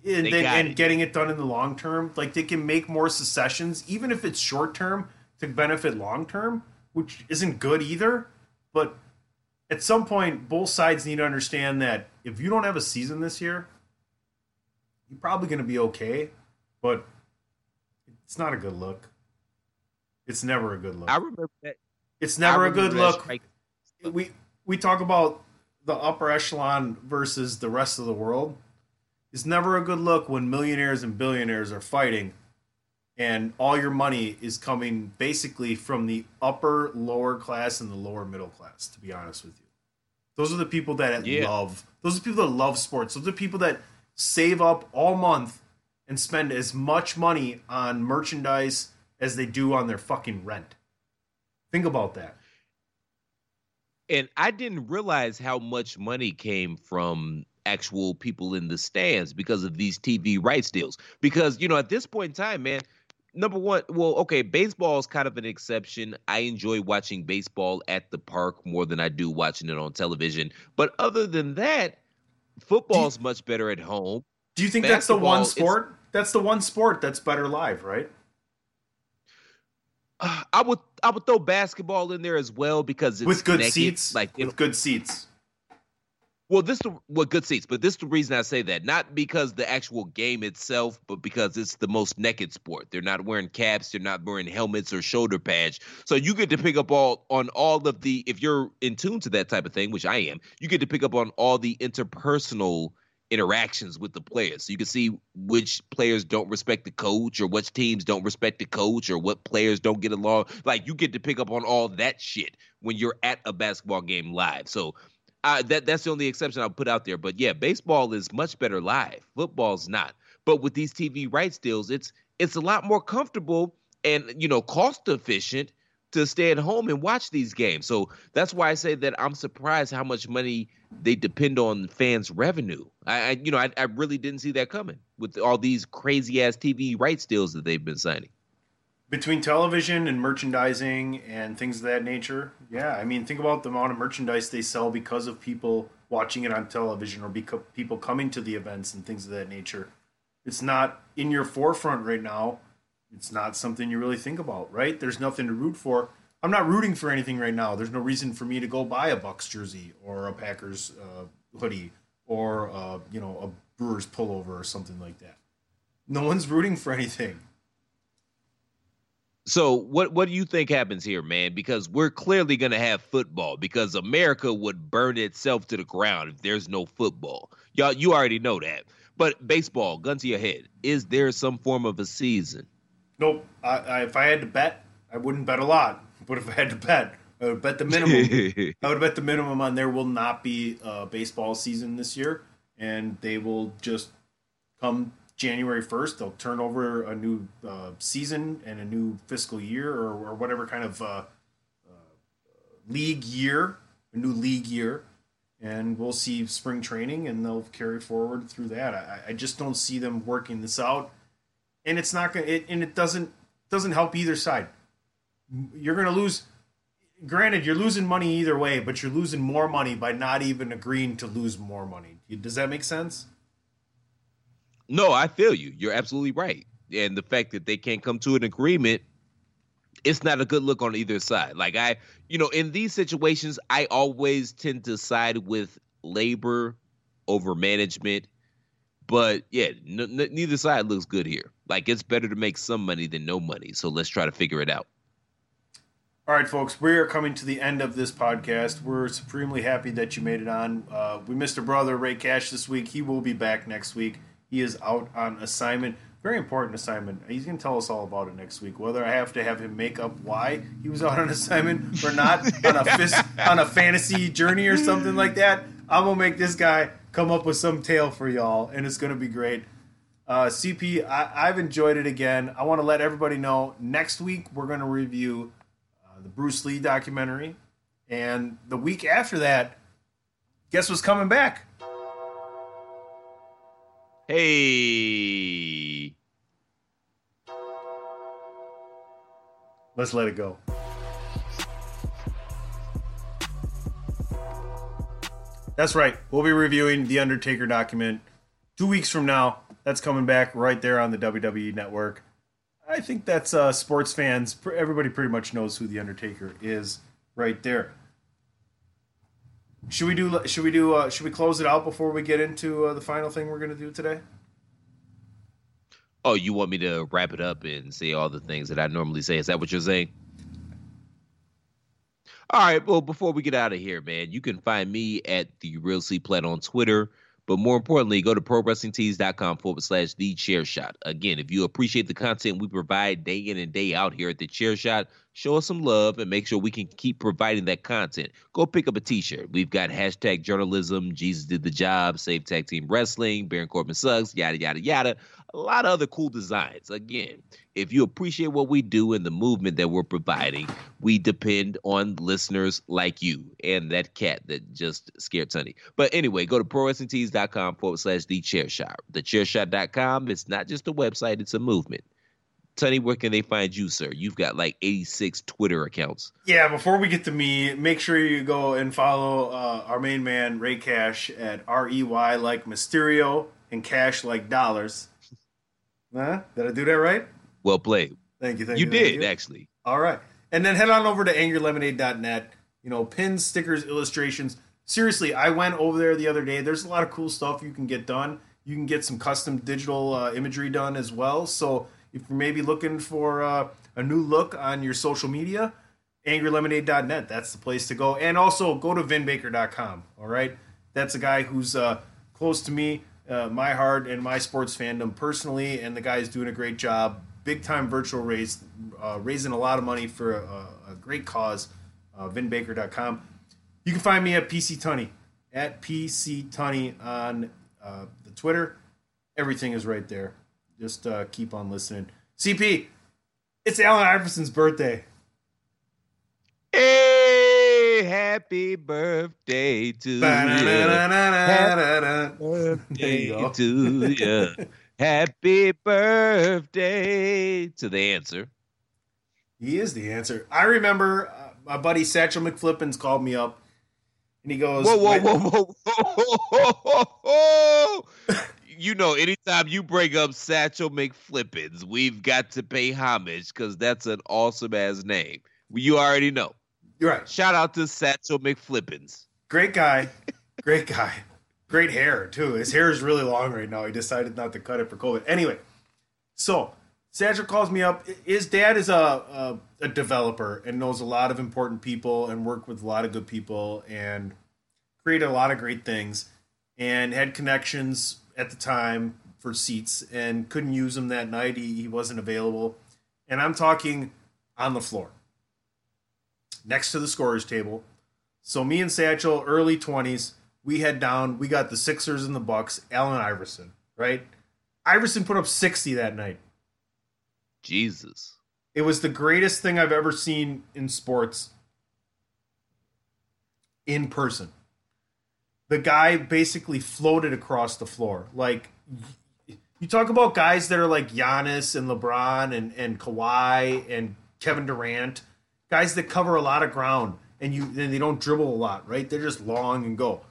[SPEAKER 28] And, they got and it. getting it done in the long term. Like they can make more secessions, even if it's short term, to benefit long term, which isn't good either. But at some point, both sides need to understand that if you don't have a season this year, you're probably going to be okay, but it's not a good look. It's never a good look.
[SPEAKER 26] I remember that.
[SPEAKER 28] It's never a good look. We we talk about the upper echelon versus the rest of the world. It's never a good look when millionaires and billionaires are fighting and all your money is coming basically from the upper lower class and the lower middle class to be honest with you those are the people that yeah. love. Those are the people that love sports. Those are the people that save up all month and spend as much money on merchandise as they do on their fucking rent. Think about that.
[SPEAKER 26] And i didn't realize how much money came from actual people in the stands because of these tv rights deals. Because you know at this point in time man number one, well, okay, baseball is kind of an exception. I enjoy watching baseball at the park more than I do watching it on television. But other than that, football's you, much better at home.
[SPEAKER 28] Do you think Basketball, that's the one sport? That's the one sport that's better live, right?
[SPEAKER 26] I would I would throw basketball in there as well because it's
[SPEAKER 28] with good
[SPEAKER 26] naked,
[SPEAKER 28] seats,
[SPEAKER 26] like
[SPEAKER 28] with good seats.
[SPEAKER 26] Well, this the well good seats, but this is the reason I say that. Not because the actual game itself, but because it's the most naked sport. They're not wearing caps, they're not wearing helmets or shoulder pads. So you get to pick up all on all of the if you're in tune to that type of thing, which I am, you get to pick up on all the interpersonal interactions with the players. So you can see which players don't respect the coach or which teams don't respect the coach or what players don't get along. Like you get to pick up on all that shit when you're at a basketball game live. So Uh, that that's the only exception I'll put out there. But yeah, baseball is much better live. Football's not. But with these TV rights deals, it's it's a lot more comfortable and you know cost efficient to stay at home and watch these games. So that's why I say that I'm surprised how much money they depend on fans' revenue. I, I you know I, I really didn't see that coming with all these crazy ass TV rights deals that they've been signing
[SPEAKER 28] between television and merchandising and things of that nature yeah i mean think about the amount of merchandise they sell because of people watching it on television or because people coming to the events and things of that nature. It's not in your forefront right now. It's not something you really think about right? There's nothing to root for. I'm not rooting for anything right now. There's no reason for me to go buy a bucks jersey or a packers uh, hoodie or uh, you know a brewers pullover or something like that. No one's rooting for anything
[SPEAKER 26] so what what do you think happens here, man? Because we're clearly going to have football because America would burn itself to the ground if there's no football. Y'all you already know that. But baseball, gun to your head, is there some form of a season?
[SPEAKER 28] Nope. I, I, if I had to bet, I wouldn't bet a lot. But if I had to bet, I would bet the minimum. I would bet the minimum on there will not be a baseball season this year, and they will just come January 1st, they'll turn over a new uh, season and a new fiscal year or, or whatever kind of uh, uh, league year, a new league year. And we'll see spring training and they'll carry forward through that. I, I just don't see them working this out. And it's not going to, and it doesn't, doesn't help either side. You're going to lose, granted, you're losing money either way, but you're losing more money by not even agreeing to lose more money. Does that make sense?
[SPEAKER 26] No, I feel you. You're absolutely right. And the fact that they can't come to an agreement, it's not a good look on either side. Like I, you know, in these situations, I always tend to side with labor over management. But yeah, n- n- neither side looks good here. Like it's better to make some money than no money. So let's try to figure it out.
[SPEAKER 28] All right, folks, we are coming to the end of this podcast. We're supremely happy that you made it on. Uh, we missed a brother, Rey Cash, this week. He will be back next week. He is out on assignment. Very important assignment. He's going to tell us all about it next week. Whether I have to have him make up why he was out on assignment or not on a fist, on a fantasy journey or something like that, I'm gonna make this guy come up with some tale for y'all, and it's gonna be great. Uh, CP, I, have enjoyed it again. I want to let everybody know next week we're going to review uh, the Bruce Lee documentary, and the week after that, guess what's coming back?
[SPEAKER 26] Hey.
[SPEAKER 28] Let's let it go. That's right. We'll be reviewing the Undertaker document two weeks from now. That's coming back right there on the WWE network. I think that's uh, sports fans. Everybody pretty much knows who the Undertaker is right there. Should we do? Should we do? Uh, should we close it out before we get into uh, the final thing we're going to do today?
[SPEAKER 26] Oh, you want me to wrap it up and say all the things that I normally say? Is that what you're saying? All right. Well, before we get out of here, man, you can find me at the Real C Platt on Twitter. But more importantly, go to prowrestlingtees.com forward slash the chair shot. Again, if you appreciate the content we provide day in and day out here at the chair shot, show us some love and make sure we can keep providing that content. Go pick up a t-shirt. We've got hashtag journalism, Jesus did the job, save tag team wrestling, Baron Corbin sucks, yada yada yada. A lot of other cool designs. Again, if you appreciate what we do and the movement that we're providing, we depend on listeners like you and that cat that just scared Sonny. But anyway, go to prowrestlingtees.com forward slash the chair shot. Thechairshot.com, it's not just a website, it's a movement. Tony, where can they find you, sir? You've got like 86 Twitter accounts.
[SPEAKER 28] Yeah, before we get to me, make sure you go and follow uh, our main man, Rey Cash, at R E Y like Mysterio and Cash like dollars. Huh? Did I do that right?
[SPEAKER 26] Well played.
[SPEAKER 28] Thank you. Thank
[SPEAKER 26] you,
[SPEAKER 28] you
[SPEAKER 26] did,
[SPEAKER 28] you.
[SPEAKER 26] actually.
[SPEAKER 28] All right. And then head on over to angrylemonade.net. You know, pins, stickers, illustrations. Seriously, I went over there the other day. There's a lot of cool stuff you can get done. You can get some custom digital uh, imagery done as well. So if you're maybe looking for uh, a new look on your social media, angrylemonade.net. That's the place to go. And also go to vinbaker.com. All right. That's a guy who's uh, close to me, uh, my heart, and my sports fandom personally. And the guy's doing a great job. Big time virtual raise, uh, raising a lot of money for a, a great cause. Uh, vinbaker.com. You can find me at PC Tunney at PC Tunney on uh, the Twitter. Everything is right there. Just uh, keep on listening. CP, it's Allen Iverson's birthday.
[SPEAKER 26] Hey, happy birthday to you. Happy
[SPEAKER 28] go.
[SPEAKER 26] to you. Happy birthday to the answer.
[SPEAKER 28] He is the answer. I remember uh, my buddy Satchel McFlippins called me up, and he goes,
[SPEAKER 26] Whoa, whoa, whoa, whoa, whoa, whoa, whoa, whoa. You know, anytime you bring up Satchel McFlippins, we've got to pay homage because that's an awesome ass name. You already know.
[SPEAKER 28] You're right.
[SPEAKER 26] Shout out to Satchel McFlippins.
[SPEAKER 28] Great guy, great guy, great hair too. His hair is really long right now. He decided not to cut it for COVID. Anyway, so Satchel calls me up. His dad is a, a a developer and knows a lot of important people and worked with a lot of good people and created a lot of great things and had connections at the time for seats and couldn't use them that night. He, he wasn't available. And I'm talking on the floor next to the scorers table. So me and Satchel, early 20s, we head down. We got the Sixers and the Bucks, Allen Iverson, right? Iverson put up 60 that night.
[SPEAKER 26] Jesus.
[SPEAKER 28] It was the greatest thing I've ever seen in sports in person. The guy basically floated across the floor. Like you talk about guys that are like Giannis and LeBron and, and Kawhi and Kevin Durant, guys that cover a lot of ground and you and they don't dribble a lot, right? They're just long and go.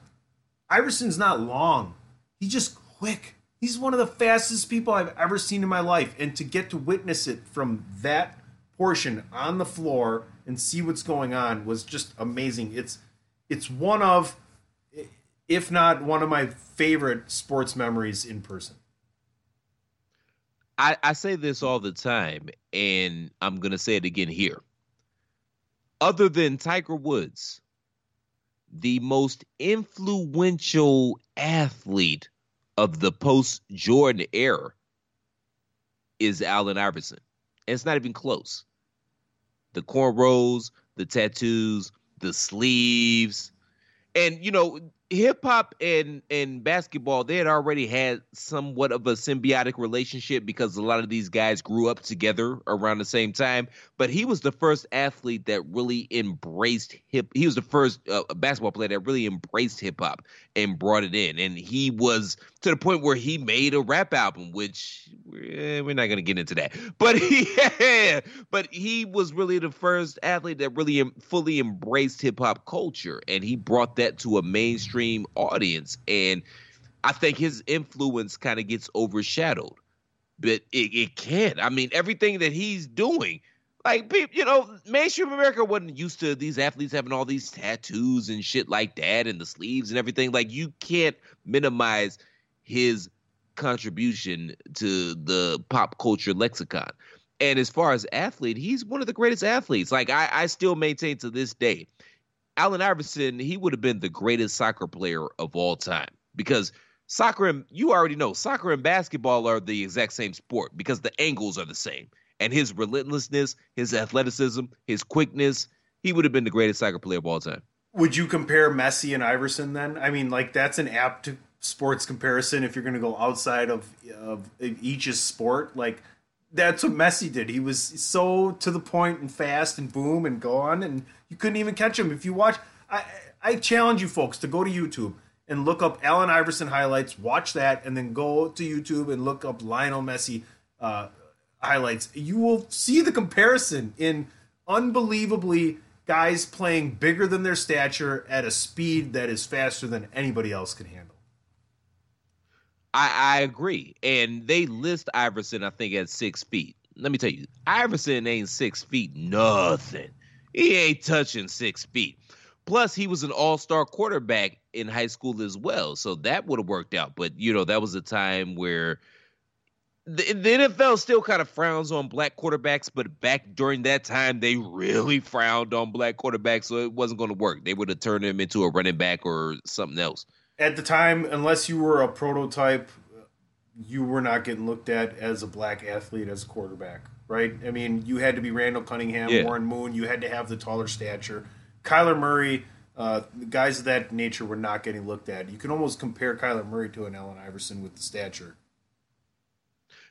[SPEAKER 28] Iverson's not long. He's just quick. He's one of the fastest people I've ever seen in my life. And to get to witness it from that portion on the floor and see what's going on was just amazing. It's it's one of if not one of my favorite sports memories in person.
[SPEAKER 26] I, I say this all the time, and I'm to say it again here. Other than Tiger Woods, the most influential athlete of the post Jordan era is Allen Iverson. And it's not even close. The cornrows, the tattoos, the sleeves. And, you know, hip hop and and basketball they had already had somewhat of a symbiotic relationship because a lot of these guys grew up together around the same time. But he was the first athlete that really embraced hip he was the first uh, basketball player that really embraced hip hop and brought it in. And he was to the point where he made a rap album which eh, we're not going to get into that. But he yeah, but he was really the first athlete that really fully embraced hip hop culture. And he brought that to a mainstream audience and i think his influence kind of gets overshadowed. But it, it can't. I mean everything that he's doing like people you know mainstream america wasn't used to these athletes having all these tattoos and shit like that and the sleeves and everything. Like you can't minimize his contribution to the pop culture lexicon. And as far as athlete he's one of the greatest athletes. Like i, I still maintain to this day Allen Iverson, he would have been the greatest soccer player of all time because soccer and you already know soccer and basketball are the exact same sport because the angles are the same. And his relentlessness, his athleticism, his quickness, he would have been the greatest soccer player of all time.
[SPEAKER 28] Would you compare Messi and Iverson then? I mean, like that's an apt sports comparison if you're going to go outside of of each's sport. Like that's what Messi did. He was so to the point and fast and boom and gone, and you couldn't even catch him. If you watch, I I challenge you folks to go to YouTube and look up Allen Iverson highlights, watch that, and then go to YouTube and look up Lionel Messi uh, highlights. You will see the comparison in unbelievably guys playing bigger than their stature at a speed that is faster than anybody else can handle.
[SPEAKER 26] I, I agree. And they list Iverson, I think, at six feet. Let me tell you, Iverson ain't six feet nothing. He ain't touching six feet. Plus, he was an all star quarterback in high school as well. So that would have worked out. But, you know, that was a time where the, the NFL still kind of frowns on black quarterbacks. But back during that time, they really frowned on black quarterbacks. So it wasn't going to work. They would have turned him into a running back or something else
[SPEAKER 28] at the time, unless you were a prototype, you were not getting looked at as a black athlete as a quarterback, right? I mean, you had to be Randall Cunningham,
[SPEAKER 26] Yeah.
[SPEAKER 28] Warren Moon. You had to have the taller stature. Kyler Murray Uh, the guys of that nature were not getting looked at. You can almost compare Kyler Murray to an Allen Iverson with the stature.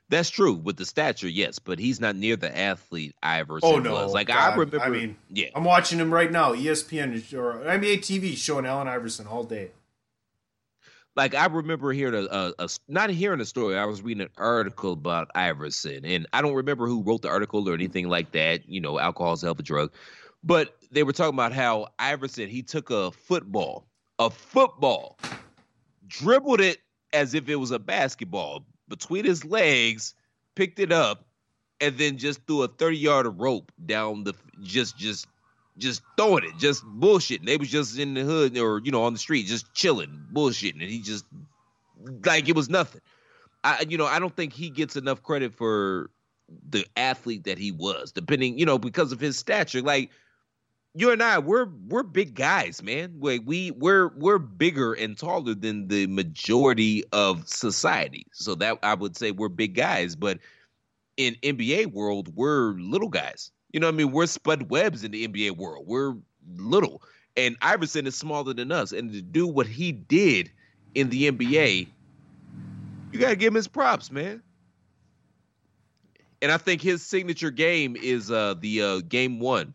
[SPEAKER 26] That's true with the stature, yes, but he's not near the athlete Iverson
[SPEAKER 28] Oh no!
[SPEAKER 26] was. Like
[SPEAKER 28] God.
[SPEAKER 26] I remember,
[SPEAKER 28] I mean,
[SPEAKER 26] yeah,
[SPEAKER 28] I'm watching him right now. ESPN or NBA TV showing Allen Iverson all day.
[SPEAKER 26] Like I remember hearing a, a, a not hearing a story. I was reading an article about Iverson, and I don't remember who wrote the article or anything like that. You know, alcohol is a hell of a drug, but they were talking about how Iverson he took a football, a football, dribbled it as if it was a basketball between his legs, picked it up, and then just threw a thirty yard rope down the just just just throwing it, just bullshitting. They was just in the hood or you know on the street, just chilling, bullshitting, and he just like it was nothing. I you know I don't think he gets enough credit for the athlete that he was, depending you know because of his stature. Like you and I, we're we're big guys, man. We we we're we're bigger and taller than the majority of society. So that I would say we're big guys, but in NBA world, we're little guys. You know what I mean? We're Spud Webbs in the NBA world. We're little. And Iverson is smaller than us. And to do what he did in the NBA, you gotta give him his props, man. And I think his signature game is uh the uh game one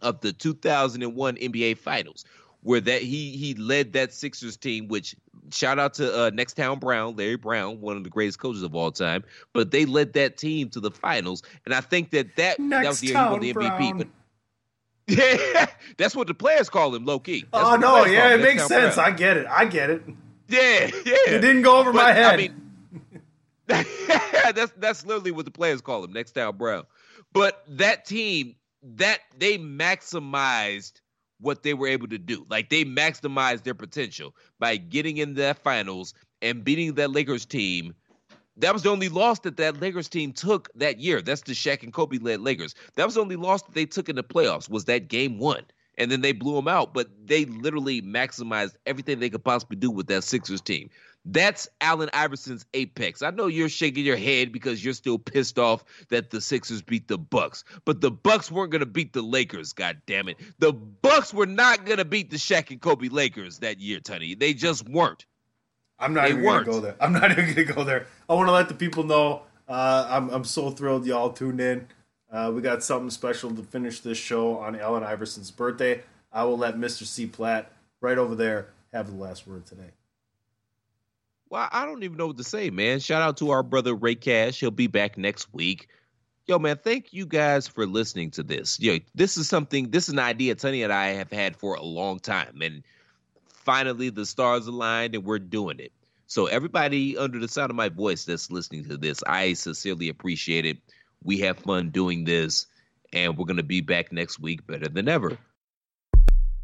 [SPEAKER 26] of the 2001 NBA Finals, where that he he led that Sixers team. Which shout out to uh, Next Town Brown, Larry Brown, one of the greatest coaches of all time. But they led that team to the finals, and I think that that that was the year he won the MVP. But yeah, that's what the players call him, low key. That's
[SPEAKER 28] oh no, yeah, it
[SPEAKER 26] Next
[SPEAKER 28] makes
[SPEAKER 26] Town
[SPEAKER 28] sense.
[SPEAKER 26] Brown.
[SPEAKER 28] I get it. I get it.
[SPEAKER 26] Yeah, yeah.
[SPEAKER 28] It didn't go over
[SPEAKER 26] But,
[SPEAKER 28] my head.
[SPEAKER 26] I mean, that's that's literally what the players call him, next Town Brown. But that team, that they maximized what they were able to do. Like they maximized their potential by getting in that finals and beating that Lakers team. That was the only loss that that Lakers team took that year. That's the Shaq and Kobe led Lakers. That was the only loss that they took in the playoffs was that game one. And then they blew them out, but they literally maximized everything they could possibly do with that Sixers team. That's Allen Iverson's apex. I know you're shaking your head because you're still pissed off that the Sixers beat the Bucks, but the Bucks weren't going to beat the Lakers. God damn it, the Bucks were not going to beat the Shaq and Kobe Lakers that year, Tony. They just weren't.
[SPEAKER 28] I'm not
[SPEAKER 26] They
[SPEAKER 28] even gonna go there. I'm not even gonna go there. I want to let the people know. Uh, I'm I'm so thrilled y'all tuned in. Uh, we got something special to finish this show on Allen Iverson's birthday. I will let Mr. C Platt right over there have the last word today.
[SPEAKER 26] Well, I don't even know what to say, man. Shout out to our brother Rey Cash. He'll be back next week. Yo, man, thank you guys for listening to this. Yo, this is something, this is an idea Tony and I have had for a long time. And finally, the stars aligned and we're doing it. So, everybody under the sound of my voice that's listening to this, I sincerely appreciate it. We have fun doing this, and we're going to be back next week better than ever.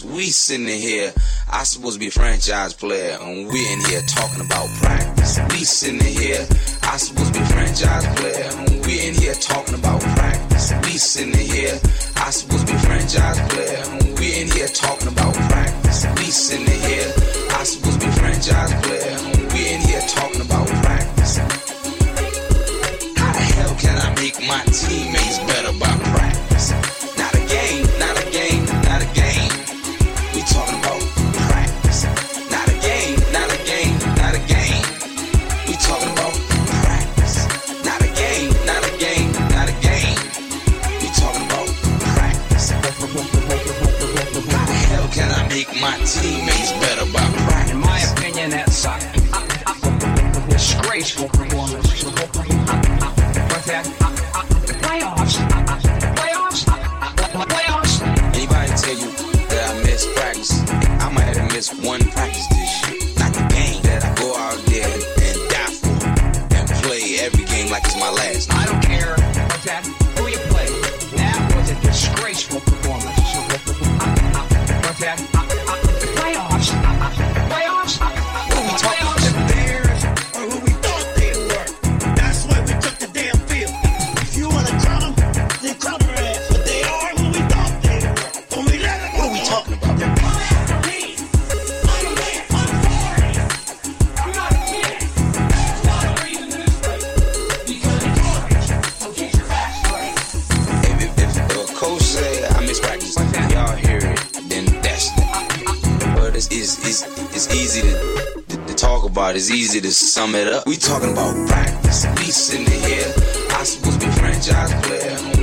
[SPEAKER 31] We sitting in here, I supposed to be a franchise player, and we in here talking about practice. We sitting in here, I supposed to be a franchise player, and we in here talking about practice. We sitting in here, I supposed to be a franchise player, and we in here talking about practice. We sitting in here, I supposed to be a franchise player, and we in here talking about practice. How the hell can I make my teammates better by practice? It's easy to sum it up. We talking about practice. We sitting here. I supposed to be franchise player.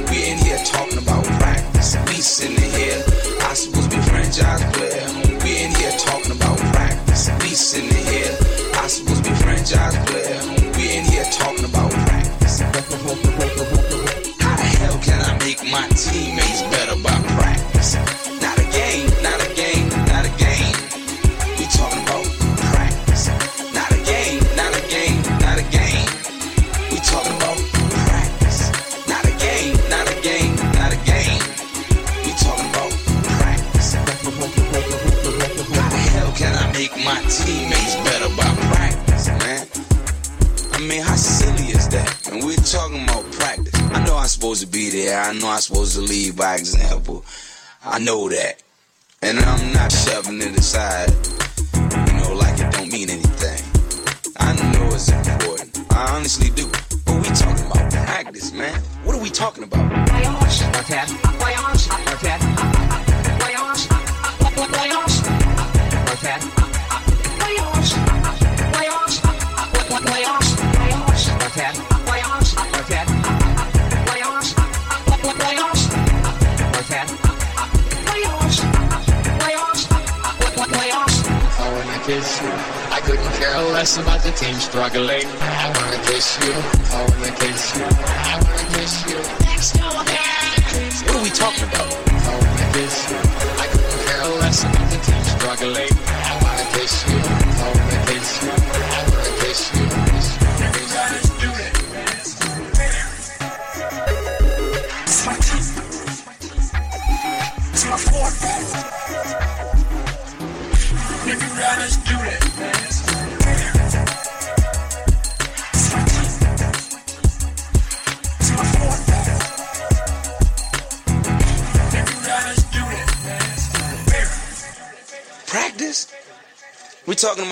[SPEAKER 31] I know that.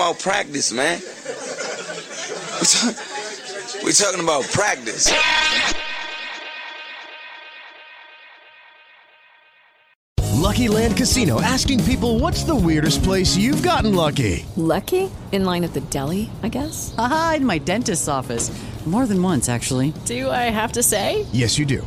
[SPEAKER 31] About practice, man. We talk- we talking about practice.
[SPEAKER 32] Lucky Land Casino asking people what's the weirdest place you've gotten lucky?
[SPEAKER 33] Lucky? In line at the deli, I guess?
[SPEAKER 34] Aha, in my dentist's office. More than once, actually.
[SPEAKER 33] Do I have to say?
[SPEAKER 32] Yes, you do.